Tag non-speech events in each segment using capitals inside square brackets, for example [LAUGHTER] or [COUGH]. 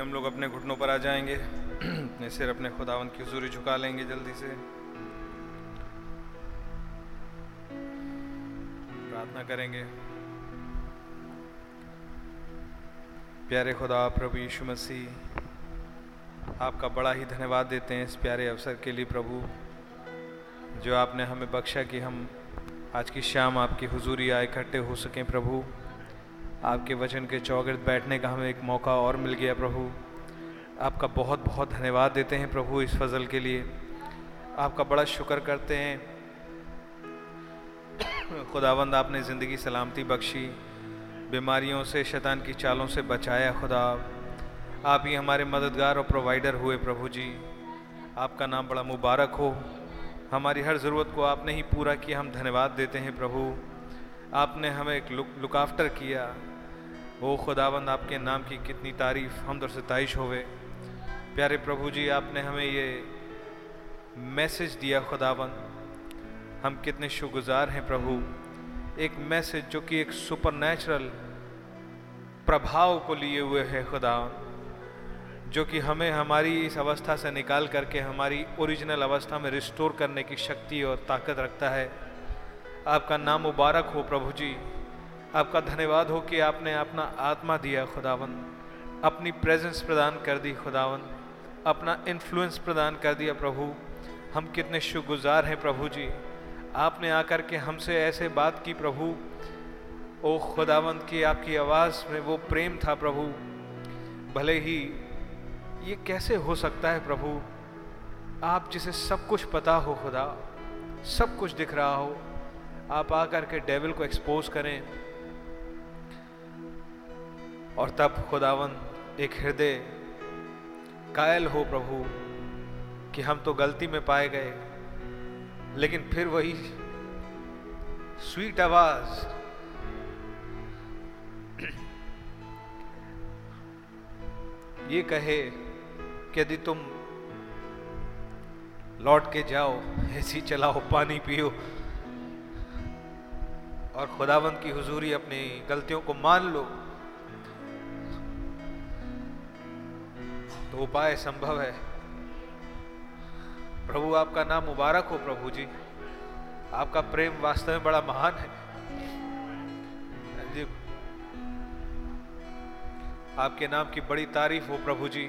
हम लोग अपने घुटनों पर आ जाएँगे। [CLEARS THROAT] अपने सिर अपने खुदावन की हजूरी झुका लेंगे जल्दी से। प्रार्थना करेंगे। प्यारे खुदा, प्रभु यीशु मसीह, आपका बड़ा ही धन्यवाद देते हैं इस प्यारे अवसर के लिए प्रभु, जो आपने हमें बख्शा कि हम आज की शाम आपकी हुजूरी आए, इकट्ठे हो सकें प्रभु। आपके वचन के चौगिर्द बैठने का हमें एक मौका और मिल गया प्रभु। आपका बहुत बहुत धन्यवाद देते हैं प्रभु इस फजल के लिए। आपका बड़ा शुक्र करते हैं। खुदावंद, आपने ज़िंदगी सलामती बख्शी। बीमारियों से, शैतान की चालों से बचाया खुदा। आप ही हमारे मददगार और प्रोवाइडर हुए प्रभु जी। आपका नाम बड़ा मुबारक हो। हमारी हर ज़रूरत को आपने ही पूरा किया। हम धन्यवाद देते हैं प्रभु। आपने हमें एक लुक लुक आफ्टर किया। ओ खुदावंद, आपके नाम की कितनी तारीफ़ हम दर सताइश होवे। प्यारे प्रभु जी आपने हमें ये मैसेज दिया खुदावंद। हम कितने शुगुजार हैं प्रभु। एक मैसेज जो कि एक सुपर नेचुरल प्रभाव को लिए हुए है खुदा जो कि हमें हमारी इस अवस्था से निकाल करके हमारी ओरिजिनल अवस्था में रिस्टोर करने की शक्ति और ताकत रखता है। आपका नाम मुबारक हो प्रभु जी आपका धन्यवाद हो कि आपने अपना आत्मा दिया खुदावन अपनी प्रेजेंस प्रदान कर दी खुदावन अपना इन्फ्लुएंस प्रदान कर दिया प्रभु। हम कितने शुगुजार हैं प्रभु जी। आपने आकर के हमसे ऐसे बात की प्रभु। ओ खुदावंत की आपकी आवाज़ में वो प्रेम था प्रभु। भले ही ये कैसे हो सकता है प्रभु? आप जिसे सब कुछ पता हो खुदा, सब कुछ दिख रहा हो, आप आकर के डेविल को एक्सपोज करें। और तब खुदावन एक हृदय कायल हो प्रभु, कि हम तो गलती में पाए गए। लेकिन फिर वही स्वीट आवाज़ [CLEARS THROAT] ये कहे कि यदि तुम लौट के जाओ, ऐसी चलाओ, पानी पियो। और खुदावंत की हुजूरी अपनी गलतियों को मान लो। तो उपाय संभव है। प्रभु, आपका नाम मुबारक हो प्रभु जी। आपका प्रेम वास्तव में बड़ा महान है। जी। आपके नाम की बड़ी तारीफ़ हो प्रभु जी।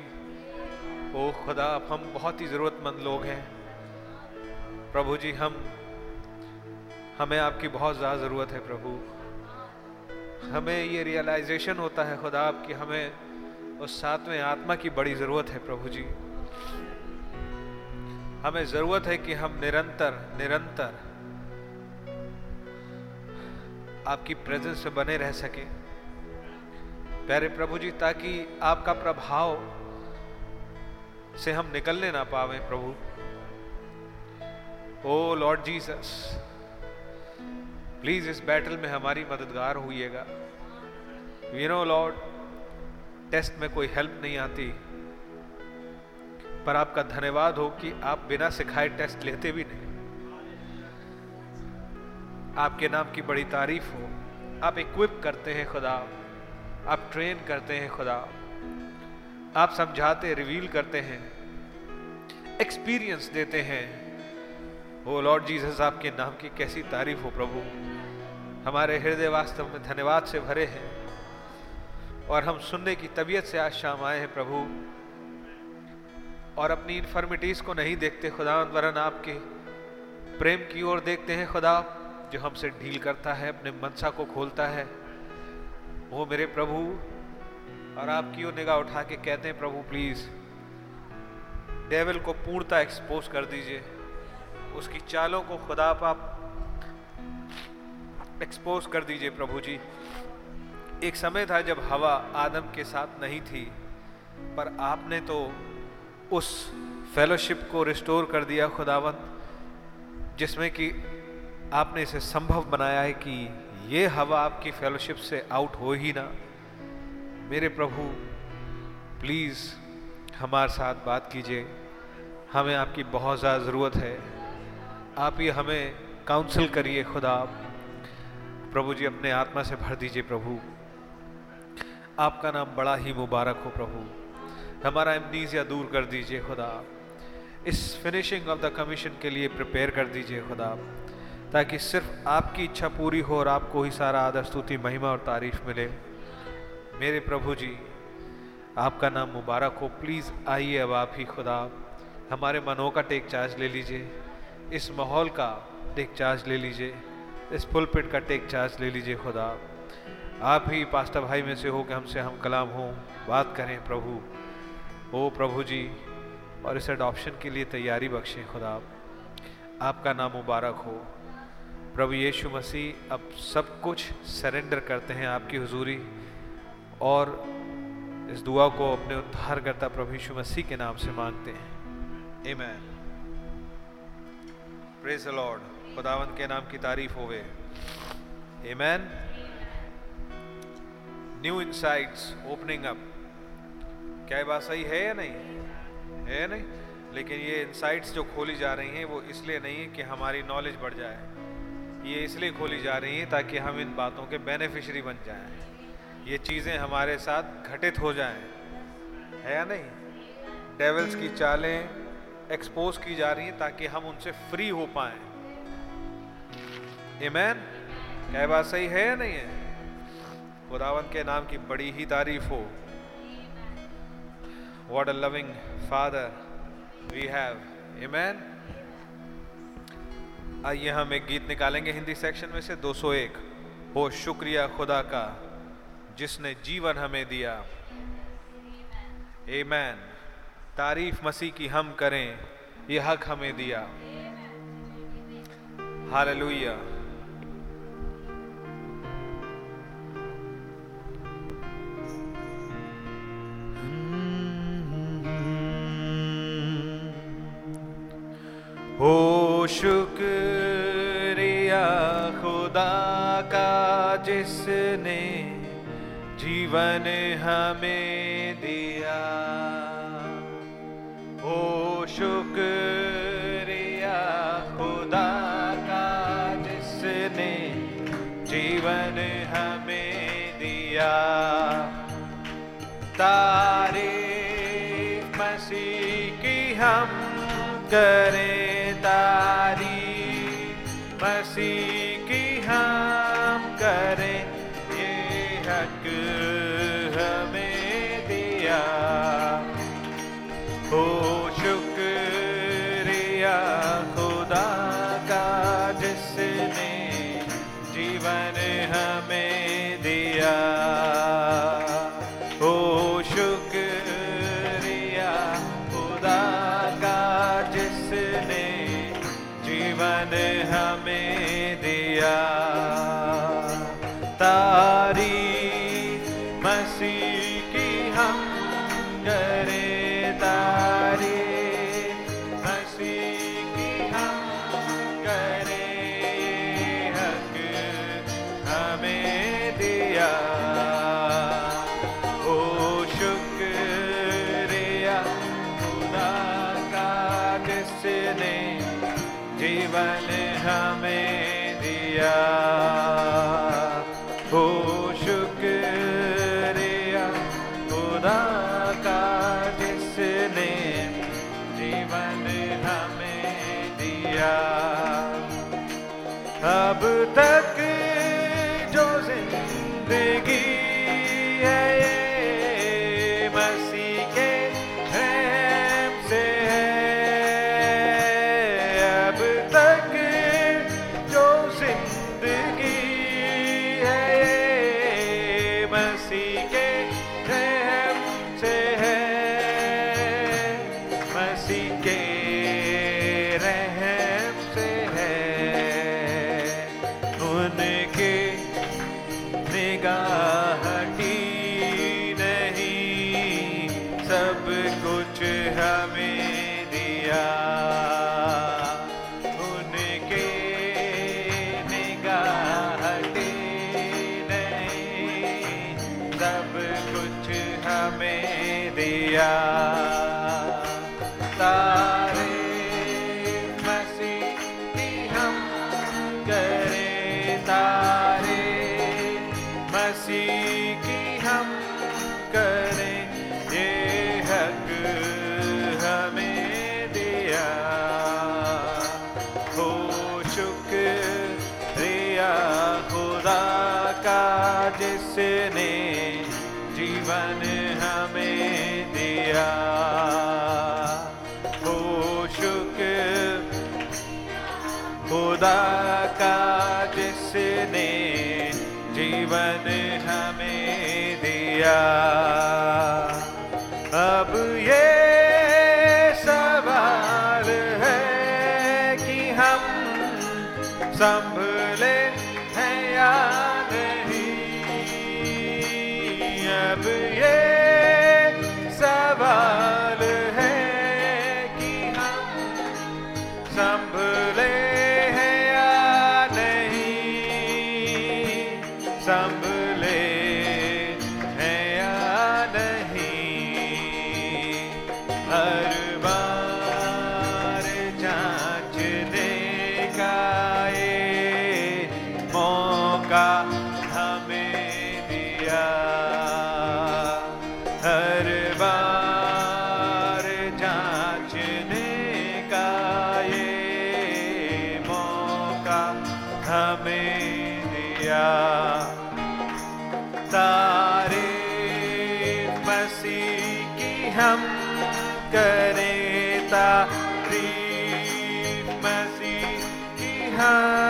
ओ खुदा, अब हम बहुत ही ज़रूरतमंद लोग हैं। प्रभु जी, हम, हमें आपकी बहुत ज़्यादा ज़रूरत है प्रभु। हमें ये रियलाइजेशन होता है खुदा आपकी हमें उस सातवें आत्मा की बड़ी ज़रूरत है प्रभु जी। हमें ज़रूरत है कि हम निरंतर निरंतर आपकी प्रेजेंस में बने रह सके। प्यारे प्रभु जी, ताकि आपका प्रभाव से हम निकलने ना पावे प्रभु। ओ लॉर्ड जीसस, प्लीज़ इस बैटल में हमारी मददगार होइएगा। यू नो लॉर्ड टेस्ट में कोई हेल्प नहीं आती। पर आपका धन्यवाद हो कि आप बिना सिखाए टेस्ट लेते भी नहीं। आपके नाम की बड़ी तारीफ़ हो। आप इक्विप करते हैं खुदा। आप ट्रेन करते हैं खुदा। आप समझाते रिवील करते हैं। एक्सपीरियंस देते हैं। ओ लॉर्ड जीसस आपके नाम की कैसी तारीफ़ हो प्रभु। हमारे हृदय वास्तव में धन्यवाद से भरे हैं। और हम सुनने की तबीयत से आज शाम आए हैं प्रभु। और अपनी इन्फर्मिटीज को नहीं देखते, खुदा वरन आपके प्रेम की ओर देखते हैं खुदा, जो हमसे डील करता है, अपने मनसा को खोलता है। वो मेरे प्रभु और आपकी ओर निगाह उठा के कहते हैं, प्रभु प्लीज़ डेविल को पूर्णता एक्सपोज कर दीजिए। उसकी चालों को खुदा आप एक्सपोज कर दीजिए प्रभु जी। एक समय था जब हवा आदम के साथ नहीं थी, पर आपने तो उस फेलोशिप को रिस्टोर कर दिया खुदावंत, जिसमें कि आपने इसे संभव बनाया है कि ये हवा आपकी फेलोशिप से आउट हो ही ना। मेरे प्रभु प्लीज़ हमारे साथ बात कीजिए। हमें आपकी बहुत ज़्यादा ज़रूरत है। आप ही हमें काउंसिल करिए खुदा। प्रभु जी, अपने आत्मा से भर दीजिए प्रभु। आपका नाम बड़ा ही मुबारक हो प्रभु। हमारा एमनीजिया दूर कर दीजिए खुदा। इस फिनिशिंग ऑफ़ द कमीशन के लिए प्रिपेयर कर दीजिए खुदा, ताकि सिर्फ़ आपकी इच्छा पूरी हो और आपको ही सारा आदर, स्तुति, महिमा और तारीफ़ मिले। मेरे प्रभु जी, आपका नाम मुबारक हो। प्लीज़ आइए अब आप ही खुदा, हमारे मनों का टेक चार्ज ले लीजिए। इस माहौल का टेक चार्ज ले लीजिए। इस पुलपिट का टेक चार्ज ले लीजिए खुदा। आप ही पास्ता भाई में से हो कि हमसे हम कलाम हों। बात करें प्रभु। ओ प्रभु जी, और इस अडॉप्शन के लिए तैयारी बख्शें खुदा। आपका नाम मुबारक हो। प्रभु यीशु मसीह, अब सब कुछ सरेंडर करते हैं आपकी हुजूरी। और इस दुआ को अपने उद्धार करता प्रभु यीशु मसीह के नाम से मांगते हैं। Amen. प्रेज लॉर्ड खुदावन के नाम की तारीफ़ होवे। Amen. New insights opening up क्या ये बात सही है या नहीं? है या नहीं? लेकिन ये इनसाइट्स जो खोली जा रही हैं, वो इसलिए नहीं है कि हमारी नॉलेज बढ़ जाए। ये इसलिए खोली जा रही हैं ताकि हम इन बातों के बेनिफिशरी बन जाएँ। ये चीज़ें हमारे साथ घटित हो जाएँ। है या नहीं? डेवल्स की चालें एक्सपोज की जा रही हैं ताकि हम उनसे फ्री हो पाए। ईमैन क्या बात सही है या नहीं है? खुदावन के नाम की बड़ी ही तारीफ़ हो। What a loving father we have amen आइए हम एक गीत निकालेंगे हिंदी सेक्शन में से 201 हो शुक्रिया खुदा का, जिसने जीवन हमें दिया। मैन तारीफ़ मसीह की हम करें यह हक हमें दिया। हालेलुया हो शुक्रिया खुदा का जिसने जीवन हमें दिया। ओ शुक्रिया खुदा का जिसने जीवन हमें दिया। तारे मसीह की हम करें। तारी मसीह की हम करें। ये हक हमें दिया। हो शुक्रिया खुदा का जिसने जीवन हमें अब तक हमें दिया तारीफ़ मसीह की हम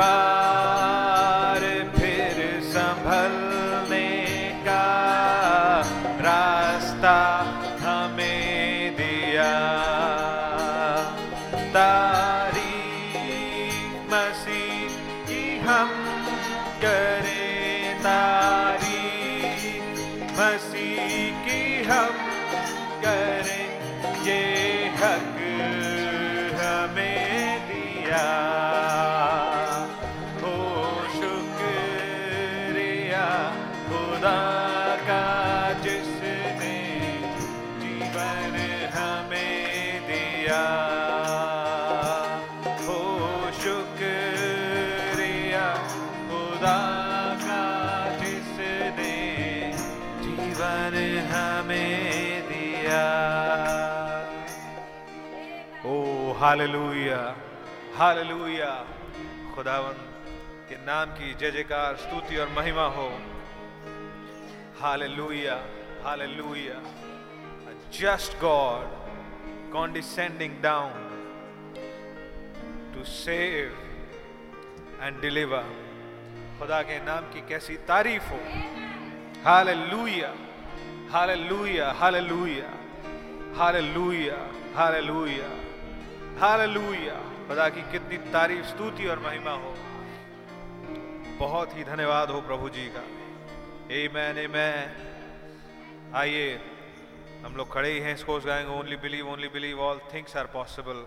हर हालेलुया हालेलुया खुदावन के नाम की जय जयकार स्तुति और महिमा हो hallelujah hallelujah just God condescending down to save and deliver. खुदा के नाम की कैसी तारीफ़ हो hallelujah hallelujah hallelujah hallelujah hallelujah hallelujah. खुदा की कितनी तारीफ़, स्तुति और महिमा हो। बहुत ही धन्यवाद हो प्रभु जी का। ए मैन ए मैन आइए, हम लोग खड़े ही हैं इसको गाएँगे only believe only believe all things are possible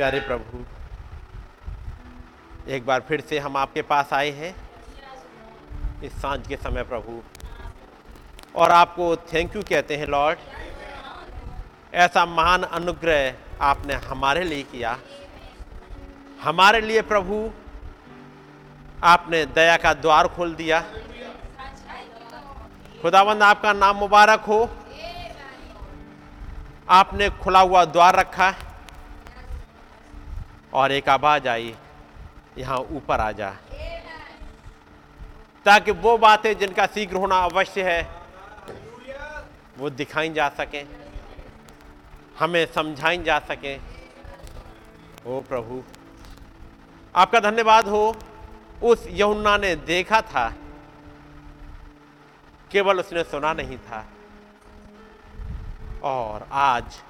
प्यारे प्रभु, एक बार फिर से हम आपके पास आए हैं। इस साँझ के समय प्रभु, और आपको थैंक यू कहते हैं लॉर्ड ऐसा महान अनुग्रह आपने हमारे लिए किया। हमारे लिए प्रभु, आपने दया का द्वार खोल दिया। खुदावंद, आपका नाम मुबारक हो। आपने खुला हुआ द्वार रखा। और एक आवाज़ आई, यहाँ ऊपर आ जा। ताकि वो बातें जिनका शीघ्र होना अवश्य है, वो दिखाई जा सके, हमें समझाई जा सके। ओ प्रभु, आपका धन्यवाद हो, उस यमुना ने देखा था, केवल उसने सुना नहीं था। और आज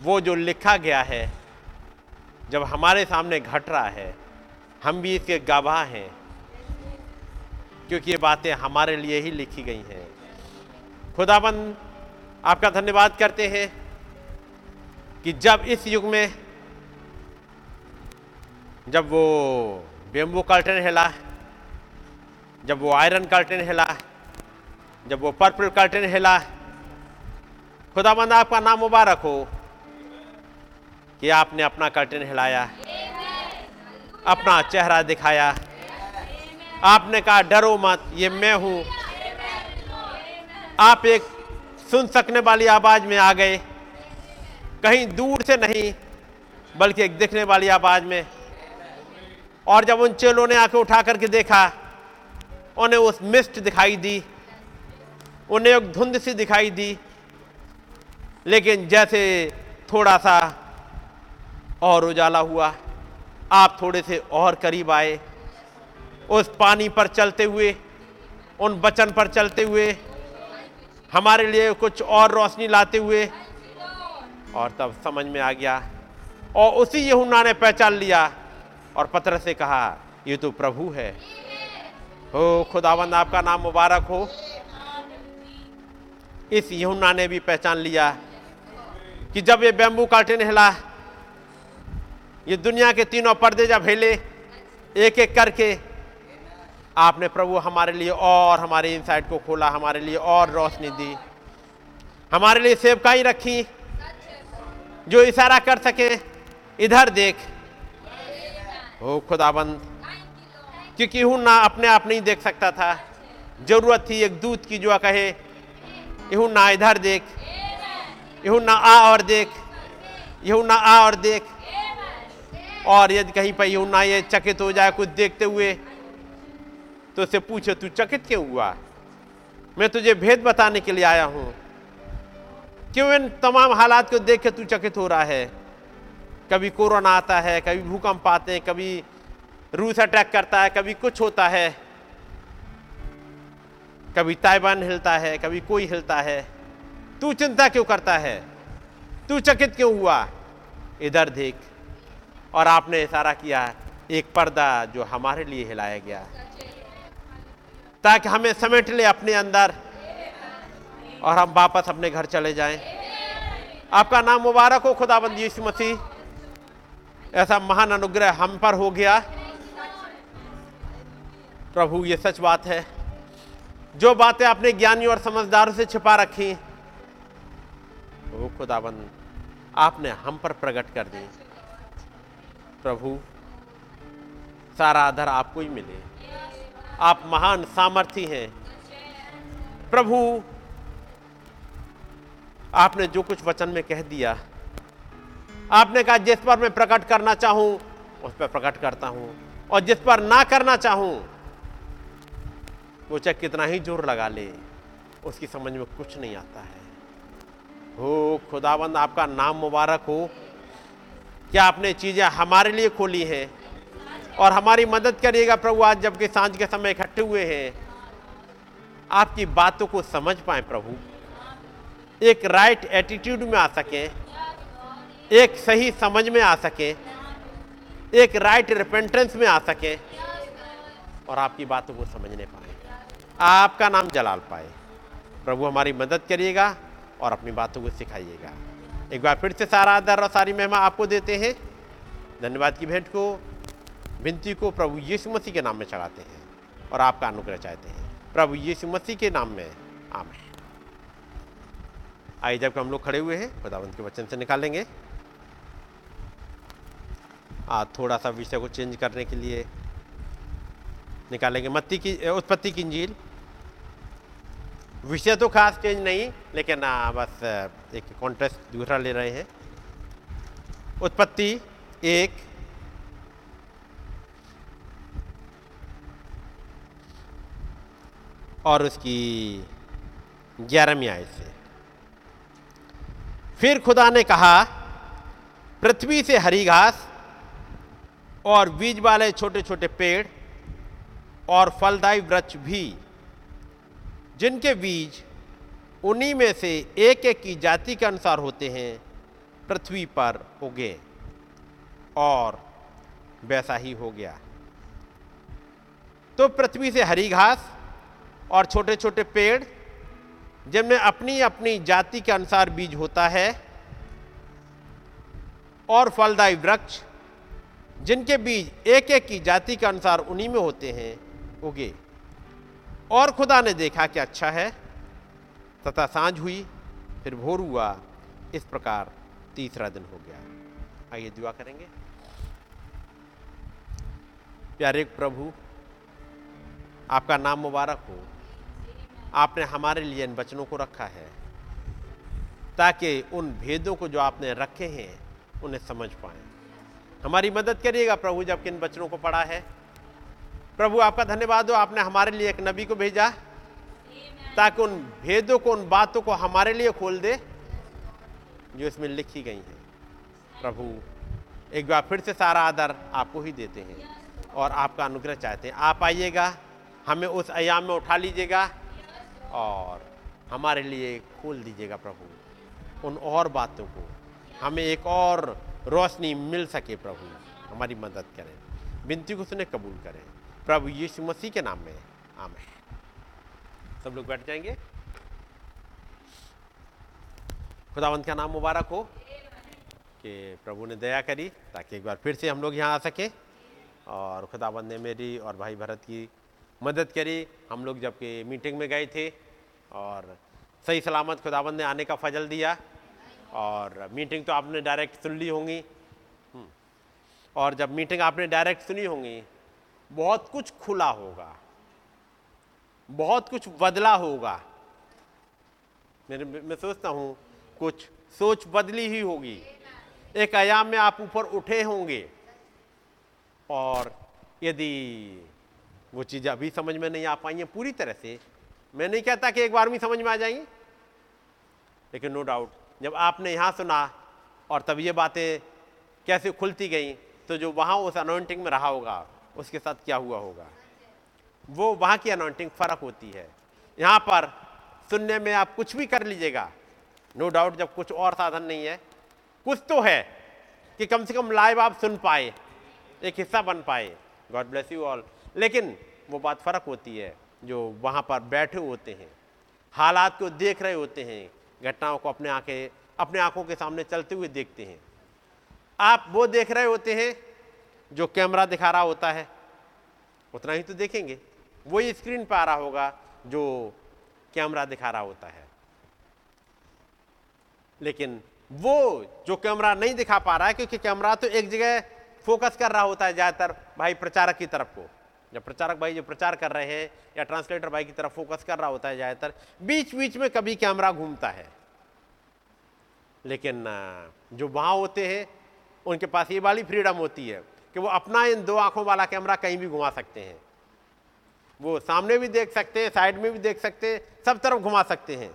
वो जो लिखा गया है जब हमारे सामने घट रहा है, हम भी इसके गवाह हैं, क्योंकि ये बातें हमारे लिए ही लिखी गई हैं। खुदाबंद, आपका धन्यवाद करते हैं कि जब इस युग में, जब वो बेम्बू कर्टन हिला, जब वो आयरन कर्टन हिला, जब वो पर्पल कर्टन हिला, खुदाबंद, आपका नाम मुबारक हो। कि आपने अपना कर्टन हिलाया, अपना चेहरा दिखाया। आपने कहा, डरो मत, ये मैं हूँ। आप एक सुन सकने वाली आवाज़ में आ गए। कहीं दूर से नहीं, बल्कि एक दिखने वाली आवाज़ में। और जब उन चेलों ने आके उठा करके देखा, उन्हें उस मिस्ट दिखाई दी, उन्हें एक धुंध सी दिखाई दी। लेकिन जैसे थोड़ा सा और उजाला हुआ। आप थोड़े से और करीब आए। उस पानी पर चलते हुए, उन बचन पर चलते हुए, हमारे लिए कुछ और रोशनी लाते हुए। और तब समझ में आ गया। और उसी यहुना ने पहचान लिया और पत्र से कहा, ये तो प्रभु है। हो, खुदावंद, आपका नाम मुबारक हो। इस यहुना ने भी पहचान लिया कि जब ये बैम्बू कार्टन हिला ये दुनिया के तीनों पर्दे जब हिले एक एक करके, आपने प्रभु हमारे लिए और हमारे इनसाइड को खोला, हमारे लिए और रोशनी दी। हमारे लिए सेवकाई रखी, जो इशारा कर सके, इधर देख। ओ खुदाबंद, क्योंकि हूँ ना अपने आप नहीं देख सकता था। ज़रूरत थी एक दूत की जो कहे यू ना इधर देख यू ना आ और देख यू ना आ और देख। और यदि कहीं पर यहून्ना ये चकित हो जाए कुछ देखते हुए तो उससे पूछे, तू चकित क्यों हुआ? मैं तुझे भेद बताने के लिए आया हूँ। क्यों इन तमाम हालात को देख के तू चकित हो रहा है? कभी कोरोना आता है, कभी भूकंप आते हैं, कभी रूस अटैक करता है, कभी कुछ होता है। कभी ताइवान हिलता है, कभी कोई हिलता है। तू चिंता क्यों करता है? तू चकित क्यों हुआ? इधर देख और आपने इशारा किया, एक पर्दा जो हमारे लिए हिलाया गया। ताकि हमें समेट ले अपने अंदर और हम वापस अपने घर चले जाएँ। आपका नाम मुबारक हो खुदाबंद यीशु मसीह। ऐसा महान अनुग्रह हम पर हो गया। प्रभु, ये सच बात है। जो बातें आपने ज्ञानी और समझदारों से छिपा रखी, वो खुदाबंद आपने हम पर प्रकट कर दी। प्रभु, सारा आधार आपको ही मिले। आप महान सामर्थी हैं। प्रभु, आपने जो कुछ वचन में कह दिया, आपने कहा जिस पर मैं प्रकट करना चाहूँ, उस पर प्रकट करता हूँ, और जिस पर ना करना चाहूँ, वो चाहे कितना ही ज़ोर लगा ले, उसकी समझ में कुछ नहीं आता है। हो खुदाबंद आपका नाम मुबारक हो। क्या आपने चीज़ें हमारे लिए खोली हैं? और हमारी मदद करिएगा प्रभु, आज जबकि साँझ के समय इकट्ठे हुए हैं, आपकी बातों को समझ पाए प्रभु। एक राइट एटीट्यूड में आ सकें, एक सही समझ में आ सकें, एक राइट रिपेंटेंस में आ सकें, और आपकी बातों को समझने पाए। आपका नाम जलाल पाए। प्रभु, हमारी मदद करिएगा और अपनी बातों को सिखाइएगा। एक बार फिर से सारा आदर और सारी महिमा आपको देते हैं। धन्यवाद की भेंट को, विनती को प्रभु यीशु मसीह के नाम में चढ़ाते हैं और आपका अनुग्रह चाहते हैं। प्रभु यीशु मसीह के नाम में आमें आइए जब हम लोग खड़े हुए हैं, खुदावंत के वचन से निकालेंगे। आज थोड़ा सा विषय को चेंज करने के लिए निकालेंगे। मत्ती की, उत्पत्ति की इंजील। विषय तो खास चेंज नहीं लेकिन आ, बस एक कॉन्टेस्ट दूसरा ले रहे हैं। उत्पत्ति एक। और उसकी ग्यारहवीं आय से। फिर खुदा ने कहा पृथ्वी से हरी घास और बीज वाले छोटे छोटे पेड़ और फलदायी वृक्ष भी। जिनके बीज उन्हीं में से एक एक की जाति के अनुसार होते हैं, पृथ्वी पर उगे। और वैसा ही हो गया। तो पृथ्वी से हरी घास और छोटे छोटे पेड़, जिनमें अपनी अपनी जाति के अनुसार बीज होता है, और फलदायी वृक्ष, जिनके बीज एक एक की जाति के अनुसार उन्हीं में होते हैं, उगे। और खुदा ने देखा कि अच्छा है। तथा साँझ हुई, फिर भोर हुआ। इस प्रकार तीसरा दिन हो गया। आइए दुआ करेंगे। प्यारे प्रभु, आपका नाम मुबारक हो। आपने हमारे लिए इन वचनों को रखा है, ताकि उन भेदों को जो आपने रखे हैं, उन्हें समझ पाए। हमारी मदद करिएगा प्रभु जब इन वचनों को पढ़ा है। प्रभु, आपका धन्यवाद हो, आपने हमारे लिए एक नबी को भेजा ताकि उन भेदों को, उन बातों को हमारे लिए खोल दे, जो इसमें लिखी गई हैं। प्रभु, एक बार फिर से सारा आदर आपको ही देते हैं और आपका अनुग्रह चाहते हैं। आप आइएगा, हमें उस अयाम में उठा लीजिएगा और हमारे लिए खोल दीजिएगा प्रभु, उन और बातों को। हमें एक और रोशनी मिल सके प्रभु, हमारी मदद करें, विनती को सुने कबूल करें। प्रभु यीशु मसीह के नाम में। आमें सब लोग बैठ जाएँगे। खुदावंत का नाम मुबारक हो? कि प्रभु ने दया करी ताकि एक बार फिर से हम लोग यहाँ आ सके। और खुदावंत ने मेरी और भाई भरत की मदद करी। हम लोग जबकि मीटिंग में गए थे और सही सलामत खुदाबंद ने आने का फजल दिया। और मीटिंग तो आपने डायरेक्ट सुन ली होंगी। हम्म। और जब मीटिंग आपने डायरेक्ट सुनी होंगी बहुत कुछ खुला होगा, बहुत कुछ बदला होगा। मेरे, मैं सोचता हूँ, कुछ सोच बदली ही होगी। एक आयाम में आप ऊपर उठे होंगे और यदि वो चीज़ अभी समझ में नहीं आ पाई है पूरी तरह से, मैं नहीं कहता कि एक बार में समझ में आ जाएँगी, लेकिन नो डाउट जब आपने यहाँ सुना और तब ये बातें कैसे खुलती गई तो जो वहाँ उस अनाउंटिंग में रहा होगा उसके साथ क्या हुआ होगा? वो वहाँ की अनाउंटिंग फ़र्क होती है। यहाँ पर सुनने में आप कुछ भी कर लीजिएगा। नो डाउट जब कुछ और साधन नहीं है, कुछ तो है कि कम से कम लाइव आप सुन पाए, एक हिस्सा बन पाए। गॉड ब्लेस यू ऑल लेकिन वो बात फ़र्क होती है जो वहाँ पर बैठे होते हैं, हालात को देख रहे होते हैं, घटनाओं को अपने आँखें, अपने आँखों के सामने चलते हुए देखते हैं। आप वो देख रहे होते हैं जो कैमरा दिखा रहा होता है, उतना ही तो देखेंगे। वही स्क्रीन पर आ रहा होगा जो कैमरा दिखा रहा होता है। लेकिन वो जो कैमरा नहीं दिखा पा रहा है, क्योंकि कैमरा तो एक जगह फोकस कर रहा होता है ज़्यादातर भाई प्रचारक की तरफ़ को। जब प्रचारक भाई जो प्रचार कर रहे हैं या ट्रांसलेटर भाई की तरफ़ फोकस कर रहा होता है ज़्यादातर बीच बीच में कभी कैमरा घूमता है। लेकिन जो वहाँ होते हैं, उनके पास ये वाली फ्रीडम होती है। कि वो अपना इन दो आँखों वाला कैमरा कहीं भी घुमा सकते हैं। वो सामने भी देख सकते हैं, साइड में भी देख सकते हैं, सब तरफ़ घुमा सकते हैं।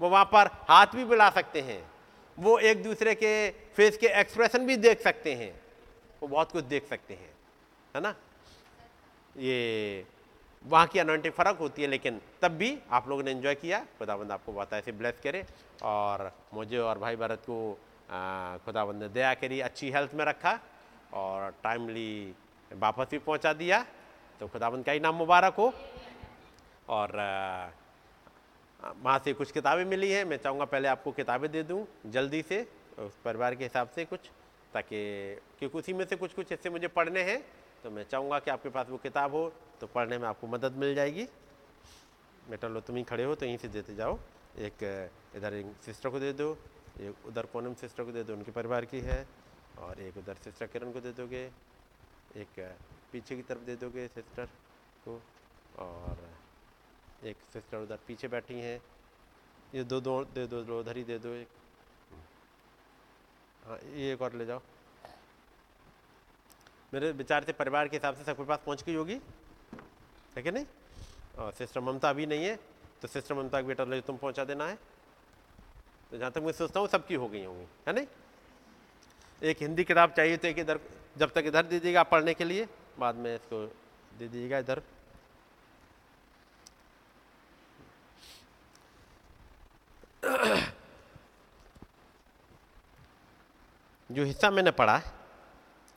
वो वहाँ पर हाथ भी मिला सकते हैं। वो एक दूसरे के फेस के एक्सप्रेशन भी देख सकते हैं। वो बहुत कुछ देख सकते हैं, है ना? ये वहाँ की अनोइंटिंग फ़र्क होती है, लेकिन तब भी आप लोगों ने एंजॉय किया। खुदाबंद आपको बहुत ऐसे ब्लेस करे और मुझे और भाई भरत को खुदाबंद ने दया करी, अच्छी हेल्थ में रखा। और टाइमली वापस भी पहुँचा दिया। तो खुदाबंद का ही नाम मुबारक हो। और वहाँ से कुछ किताबें मिली हैं। मैं चाहूँगा पहले आपको किताबें दे दूँ जल्दी से, उस परिवार के हिसाब से कुछ, ताकि क्योंकि उसी में से कुछ कुछ हिस्से मुझे पढ़ने हैं। तो मैं चाहूँगा कि आपके पास वो किताब हो तो पढ़ने में आपको मदद मिल जाएगी। बेटा लो, तुम ही खड़े हो तो यहीं से देते जाओ। एक, इधर सिस्टर को दे दो, एक उधर कोनम सिस्टर को दे दो, उनके परिवार की है। और एक उधर सिस्टर किरण को दे दोगे, एक पीछे की तरफ़ दे दोगे सिस्टर को, और एक सिस्टर उधर पीछे बैठी हैं। ये दो दो, दे दो दो उधर ही दे दो एक। हाँ ये एक और ले जाओ। मेरे विचार से परिवार के हिसाब से सबके पास पहुँच गई होगी। है कि नहीं? और सिस्टर ममता अभी नहीं है तो सिस्टर ममता का बेटा ले तुम पहुँचा देना है। तो जहाँ तक मैं सोचता हूँ, सबकी हो गई होंगी। है नहीं? एक हिंदी किताब चाहिए तो एक इधर, जब तक इधर दे दीजिएगा पढ़ने के लिए, बाद में इसको दे दीजिएगा इधर। जो हिस्सा मैंने पढ़ा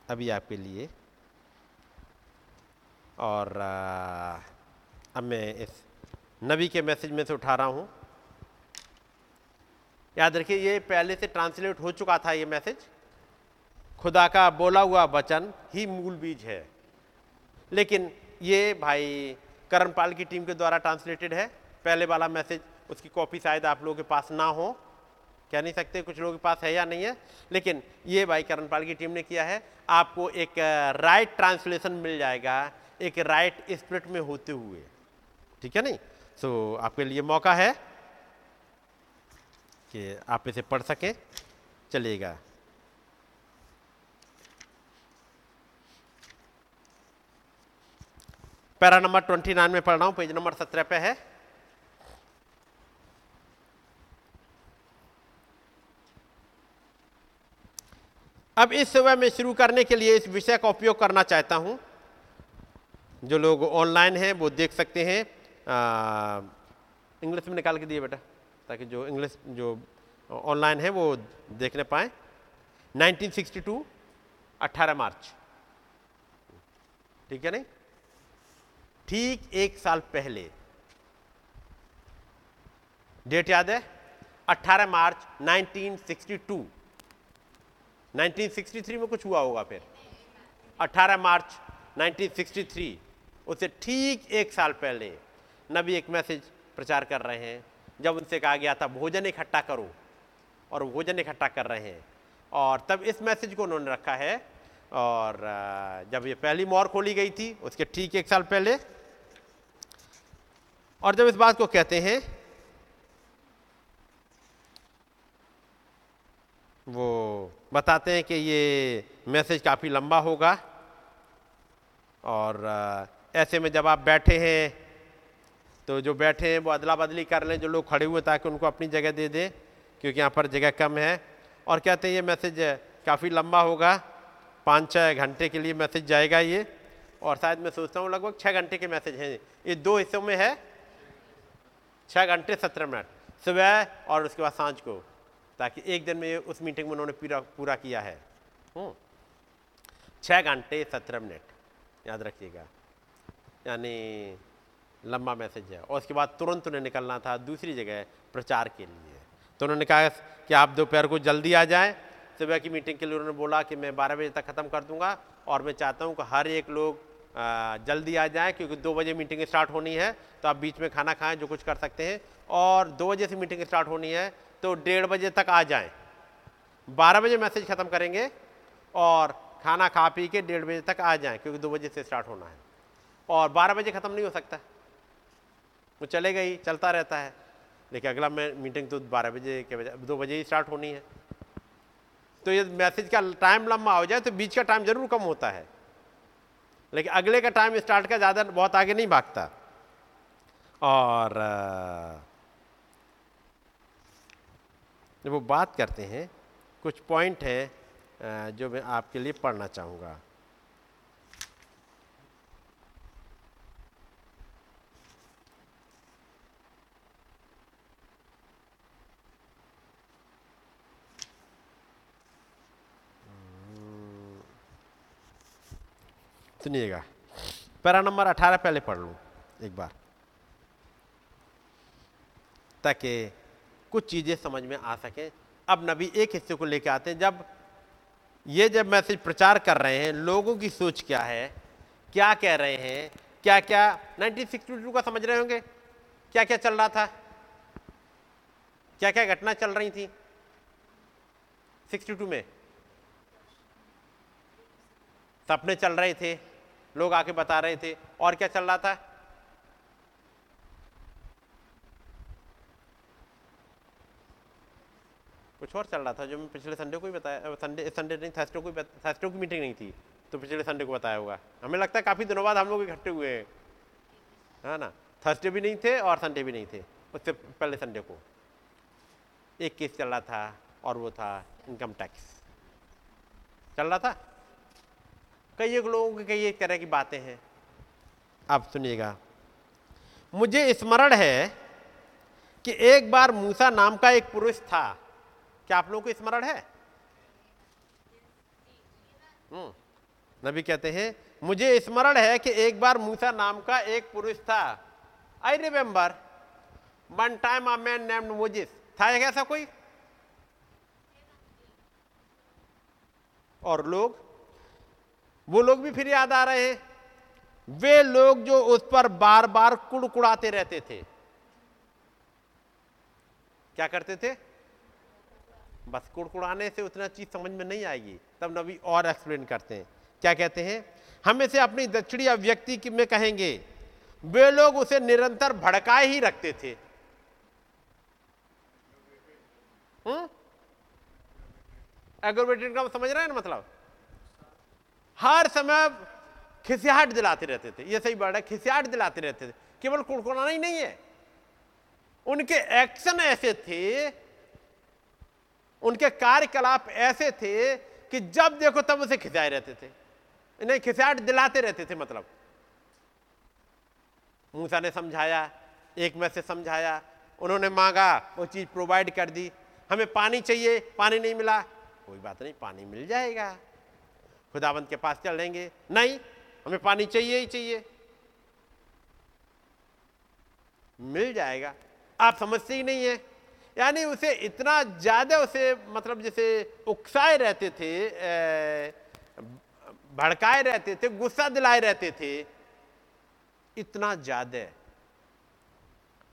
अभी आपके लिए, और अब मैं इस नबी के मैसेज में से उठा रहा हूँ। याद रखिए, ये पहले से ट्रांसलेट हो चुका था ये मैसेज। खुदा का बोला हुआ वचन ही मूल बीज है। लेकिन ये भाई करणपाल की टीम के द्वारा ट्रांसलेटेड है। पहले वाला मैसेज उसकी कॉपी शायद आप लोगों के पास ना हो। कह नहीं सकते कुछ लोगों के पास है या नहीं है लेकिन ये भाई करणपाल की टीम ने किया है। आपको एक राइट ट्रांसलेशन मिल जाएगा एक राइट स्प्रिट में होते हुए। ठीक है नहीं? सो so, आपके लिए मौका है कि आप इसे पढ़ सकें चलिएगा पैरा नंबर ट्वेंटी नाइन में पढ़ रहा हूँ, पेज नंबर सत्रह पे है। अब इस समय में शुरू करने के लिए इस विषय का उपयोग करना चाहता हूँ। जो लोग ऑनलाइन हैं, वो देख सकते हैं। इंग्लिश में निकाल के दिए बेटा, ताकि जो इंग्लिश, जो ऑनलाइन है, वो देखने पाए। 1962 18 मार्च। ठीक है नहीं? ठीक एक साल पहले। डेट याद है? 18 मार्च 1962 1963 में कुछ हुआ होगा फिर? 18 मार्च 1963 उससे ठीक एक साल पहले नबी एक मैसेज प्रचार कर रहे हैं। जब उनसे कहा गया था, भोजन इकट्ठा करो और भोजन इकट्ठा कर रहे हैं। और तब इस मैसेज को उन्होंने रखा है और जब ये पहली मोर खोली गई थी, उसके ठीक एक साल पहले और जब इस बात को कहते हैं, वो बताते हैं कि ये मैसेज काफ़ी लंबा होगा और ऐसे में जब आप बैठे हैं तो जो बैठे हैं वो अदला बदली कर लें, जो लोग खड़े हुए ताकि उनको अपनी जगह दे दें, क्योंकि यहाँ पर जगह कम है। और कहते हैं ये मैसेज काफ़ी लंबा होगा, पाँच छः घंटे के लिए मैसेज जाएगा ये। और शायद मैं सोचता हूँ लगभग छः घंटे के मैसेज हैं। ये दो हिस्सों में है छः घंटे सत्रह मिनट, सुबह और उसके बाद साँझ को, ताकि एक दिन में उस मीटिंग में उन्होंने पूरा पूरा किया है। हम्म। छः घंटे सत्रह मिनट, याद रखिएगा। यानी लंबा मैसेज है। और उसके बाद तुरंत उन्हें निकलना था दूसरी जगह प्रचार के लिए। तो उन्होंने कहा कि आप दोपहर को जल्दी आ जाएँ। सुबह की मीटिंग के लिए उन्होंने बोला कि मैं बारह बजे तक ख़त्म कर दूँगा और मैं चाहता हूँ कि हर एक लोग जल्दी आ जाएँ, क्योंकि दो बजे मीटिंग स्टार्ट होनी है तो आप बीच में खाना खाएँ, जो कुछ कर सकते हैं। और दो बजे से मीटिंग स्टार्ट होनी है तो डेढ़ बजे तक आ जाएँ। बारह बजे मैसेज ख़त्म करेंगे और खाना खा पी के डेढ़ बजे तक आ जाएँ, क्योंकि दो बजे से स्टार्ट होना है। और बारह बजे ख़त्म नहीं हो सकता। वो चलेगा ही चलता रहता है। लेकिन अगला मैं, मीटिंग तो बारह बजे के बजाय दो बजे ही स्टार्ट होनी है। तो ये मैसेज का टाइम लंबा हो जाए तो बीच का टाइम ज़रूर कम होता है। लेकिन अगले का टाइम स्टार्ट का ज़्यादा बहुत आगे नहीं भागता। और जब वो बात करते हैं, कुछ पॉइंट है जो मैं आपके लिए पढ़ना चाहूँगा। सुनिएगा पैरा नंबर अठारह पहले पढ़ लूँ, एक बार। ताकि कुछ चीज़ें समझ में आ सके। अब नबी एक हिस्से को लेकर आते हैं, जब ये जब मैसेज प्रचार कर रहे हैं, लोगों की सोच क्या है, क्या कह रहे हैं क्या क्या 1962 का समझ रहे होंगे? क्या क्या चल रहा था? क्या क्या घटना चल रही थी 62 में? सपने चल रहे थे। लोग आके बता रहे थे, और क्या चल रहा था? कुछ और चल रहा था जो मैं पिछले संडे को ही बताया संडे संडे नहीं थर्सडे को थर्सडे की मीटिंग नहीं थी तो पिछले संडे को बताया होगा। हमें लगता है काफ़ी दिनों बाद हम लोग इकट्ठे हुए हैं। है ना? थर्सडे भी नहीं थे और संडे भी नहीं थे, उससे पहले संडे को। एक केस चल रहा था, और वो था इनकम टैक्स चल रहा था? कई लोगों की कई एक तरह की बातें हैं। आप सुनिएगा। मुझे स्मरण है कि एक बार मूसा नाम का एक पुरुष था। क्या आप लोगों को स्मरण है? हम्म, नबी कहते हैं मुझे स्मरण है कि एक बार मूसा नाम का एक पुरुष था। I remember one time a man named Moses था एक ऐसा कोई? और लोग? वो लोग भी फिर याद आ रहे हैं। वे लोग जो उस पर बार बार कुड़कुड़ाते रहते थे, क्या करते थे? बस कुड़कुड़ाने से उतना चीज़ समझ में नहीं आएगी, तब नबी और एक्सप्लेन करते हैं। क्या कहते हैं? हम इसे अपनी दक्षिणी अभिव्यक्ति में कहेंगे, वे लोग उसे निरंतर भड़काए ही रखते थे। एग्रोवेटेड का समझ रहे हैं ना मतलब? हर समय खिसियाहट दिलाते रहते थे। ये सही बात है, खिसियाहट दिलाते रहते थे। केवल कुड़कुड़ाना ही नहीं है। उनके एक्शन ऐसे थे, उनके कार्यकलाप ऐसे थे कि जब देखो तब उसे खिंचाए रहते थे। इन्हें खिसियाहट दिलाते रहते थे मतलब। मूसा ने समझाया, एक में से समझाया, उन्होंने मांगा, वो चीज़ प्रोवाइड कर दी। हमें पानी चाहिए, पानी नहीं मिला। कोई बात नहीं, पानी मिल जाएगा। खुदावंत के पास चल लेंगे नहीं, हमें पानी चाहिए ही चाहिए। मिल जाएगा। आप समझते ही नहीं है। यानी उसे इतना ज़्यादा उसे मतलब जैसे उकसाए रहते थे भड़काए रहते थे, गुस्सा दिलाए रहते थे, इतना ज़्यादा।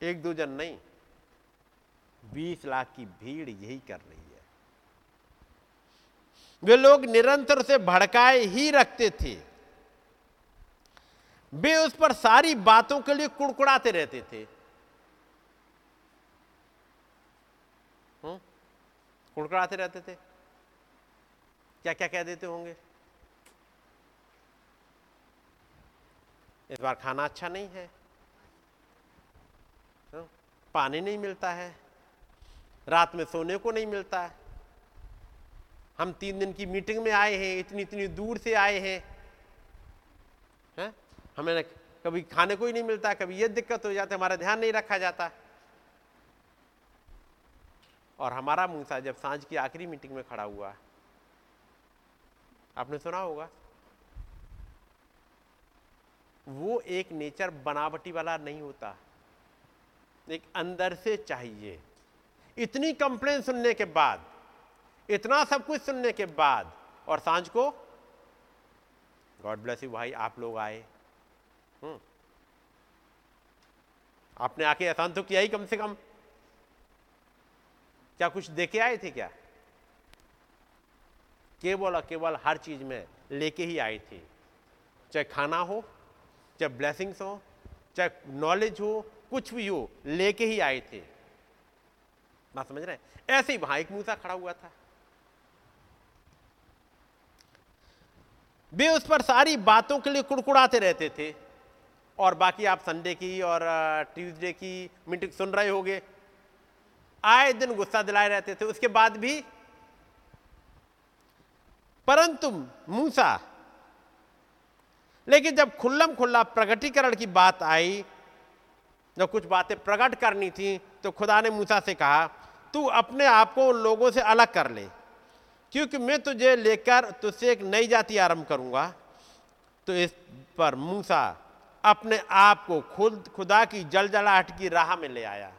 एक दो जन नहीं, बीस लाख की भीड़ यही कर रही वे लोग निरंतर उसे भड़काए ही रखते थे। वे उस पर सारी बातों के लिए कुड़कुड़ाते रहते थे। कुड़कुड़ाते रहते थे। क्या क्या कह देते होंगे? इस बार खाना अच्छा नहीं है। हाँ, पानी नहीं मिलता है। रात में सोने को नहीं मिलता है। हम तीन दिन की मीटिंग में आए हैं, इतनी इतनी दूर से आए हैं। है? हमें कभी खाने को ही नहीं मिलता, कभी ये दिक्कत हो जाती, हमारा ध्यान नहीं रखा जाता। और हमारा मूसा जब साँझ की आखिरी मीटिंग में खड़ा हुआ। आपने सुना होगा? वो एक नेचर बनावटी वाला नहीं होता। एक अंदर से चाहिए। इतनी कंप्लेन सुनने के बाद इतना सब कुछ सुनने के बाद और साँझ को गॉड ब्लेस यू भाई, आप लोग आए। हम्म। आपने आके एहसान तो किया ही कम से कम। क्या कुछ देके आए थे क्या? केवल और केवल हर चीज़ में लेके ही आए थे। चाहे खाना हो, चाहे ब्लेसिंग्स हो, चाहे नॉलेज हो, कुछ भी हो, लेके ही आए थे। बात समझ रहे ऐसे ही वहाँ एक मूसा खड़ा हुआ था। वे उस पर सारी बातों के लिए कुड़कुड़ाते रहते थे। और बाकी आप संडे की और ट्यूसडे की मीटिंग सुन रहे होगे। आए दिन गुस्सा दिलाए रहते थे। उसके बाद भी, परंतु मूसा, लेकिन जब खुल्लम खुल्ला प्रगटीकरण की बात आई, जब कुछ बातें प्रकट करनी थी तो खुदा ने मूसा से कहा, तू अपने आप को उन लोगों से अलग कर ले। क्योंकि मैं तुझे लेकर तुझसे एक नई जाति आरंभ करूँगा। तो इस पर मूसा अपने आप को खुद, खुदा की जलजलाहट की राह में ले आया।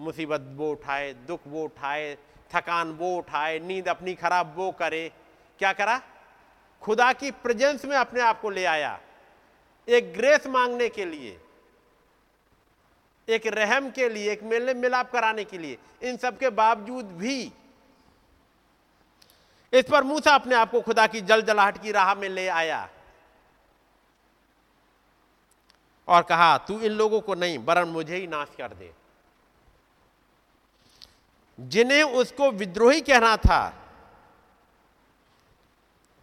मुसीबत वो उठाए, दुख वो उठाए, थकान वो उठाए, नींद अपनी खराब वो करे। क्या करा? खुदा की प्रेजेंस में अपने आप को ले आया। एक ग्रेस मांगने के लिए। एक रहम के लिए, एक मेले, मिलाप कराने के लिए, इन सब के बावजूद भी। इस पर मूसा अपने आप को खुदा की जल जलाहट की राह में ले आया और कहा, तू इन लोगों को नहीं, वरन मुझे ही नाश कर दे। जिन्हें उसको विद्रोही कहना था,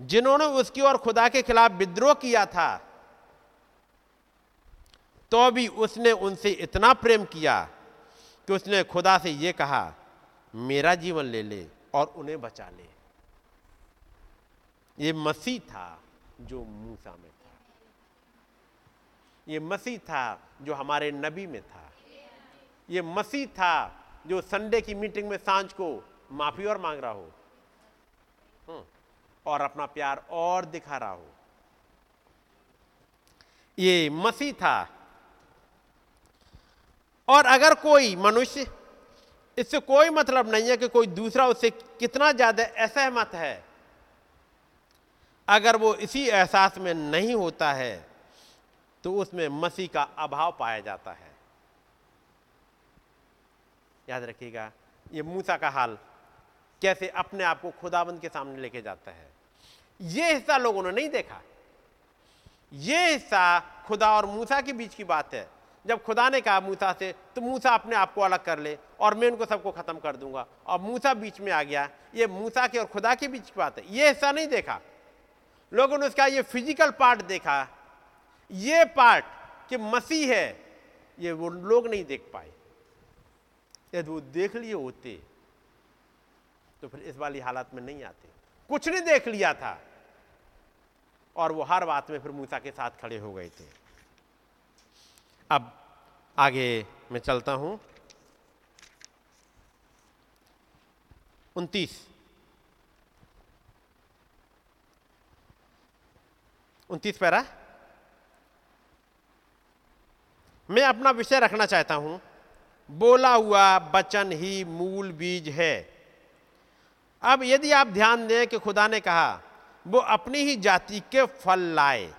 जिन्होंने उसकी और खुदा के खिलाफ विद्रोह किया था तो भी उसने उनसे इतना प्रेम किया कि उसने खुदा से यह कहा मेरा जीवन ले ले और उन्हें बचा ले। ये मसीह था जो मूसा में था। ये मसीह था जो हमारे नबी में था। ये मसीह था जो संडे की मीटिंग में साँझ को माफ़ी और मांग रहा हो हम्म, और अपना प्यार और दिखा रहा हो। ये मसीह था और अगर कोई मनुष्य, इससे कोई मतलब नहीं है कि कोई दूसरा उससे कितना ज़्यादा असहमत है। अगर वो इसी एहसास में नहीं होता है तो उसमें मसीह का अभाव पाया जाता है। याद रखिएगा, ये मूसा का हाल कैसे अपने आप को खुदाबंद के सामने लेके जाता है। ये हिस्सा लोगों ने नहीं देखा। ये हिस्सा खुदा और मूसा के बीच की बात है। जब खुदा ने कहा मूसा से तो मूसा अपने आप को अलग कर ले और मैं उनको सबको खत्म कर दूँगा। और मूसा बीच में आ गया। ये मूसा के और खुदा के बीच की बात है। ये हिस्सा नहीं देखा। लोगों ने उसका ये फ़िज़िकल पार्ट देखा। ये पार्ट कि मसीह है, ये वो लोग नहीं देख पाए। यदि वो देख लिए होते तो फिर इस वाली हालत में नहीं आते। कुछ ने देख लिया था और वो हर बात में फिर मूसा के साथ खड़े हो गए थे। अब आगे मैं चलता हूँ। उनतीस। उनतीस पैरा। मैं अपना विषय रखना चाहता हूँ। बोला हुआ बचन ही मूल बीज है। अब यदि आप ध्यान दें कि खुदा ने कहा, वो अपनी ही जाति के फल लाए।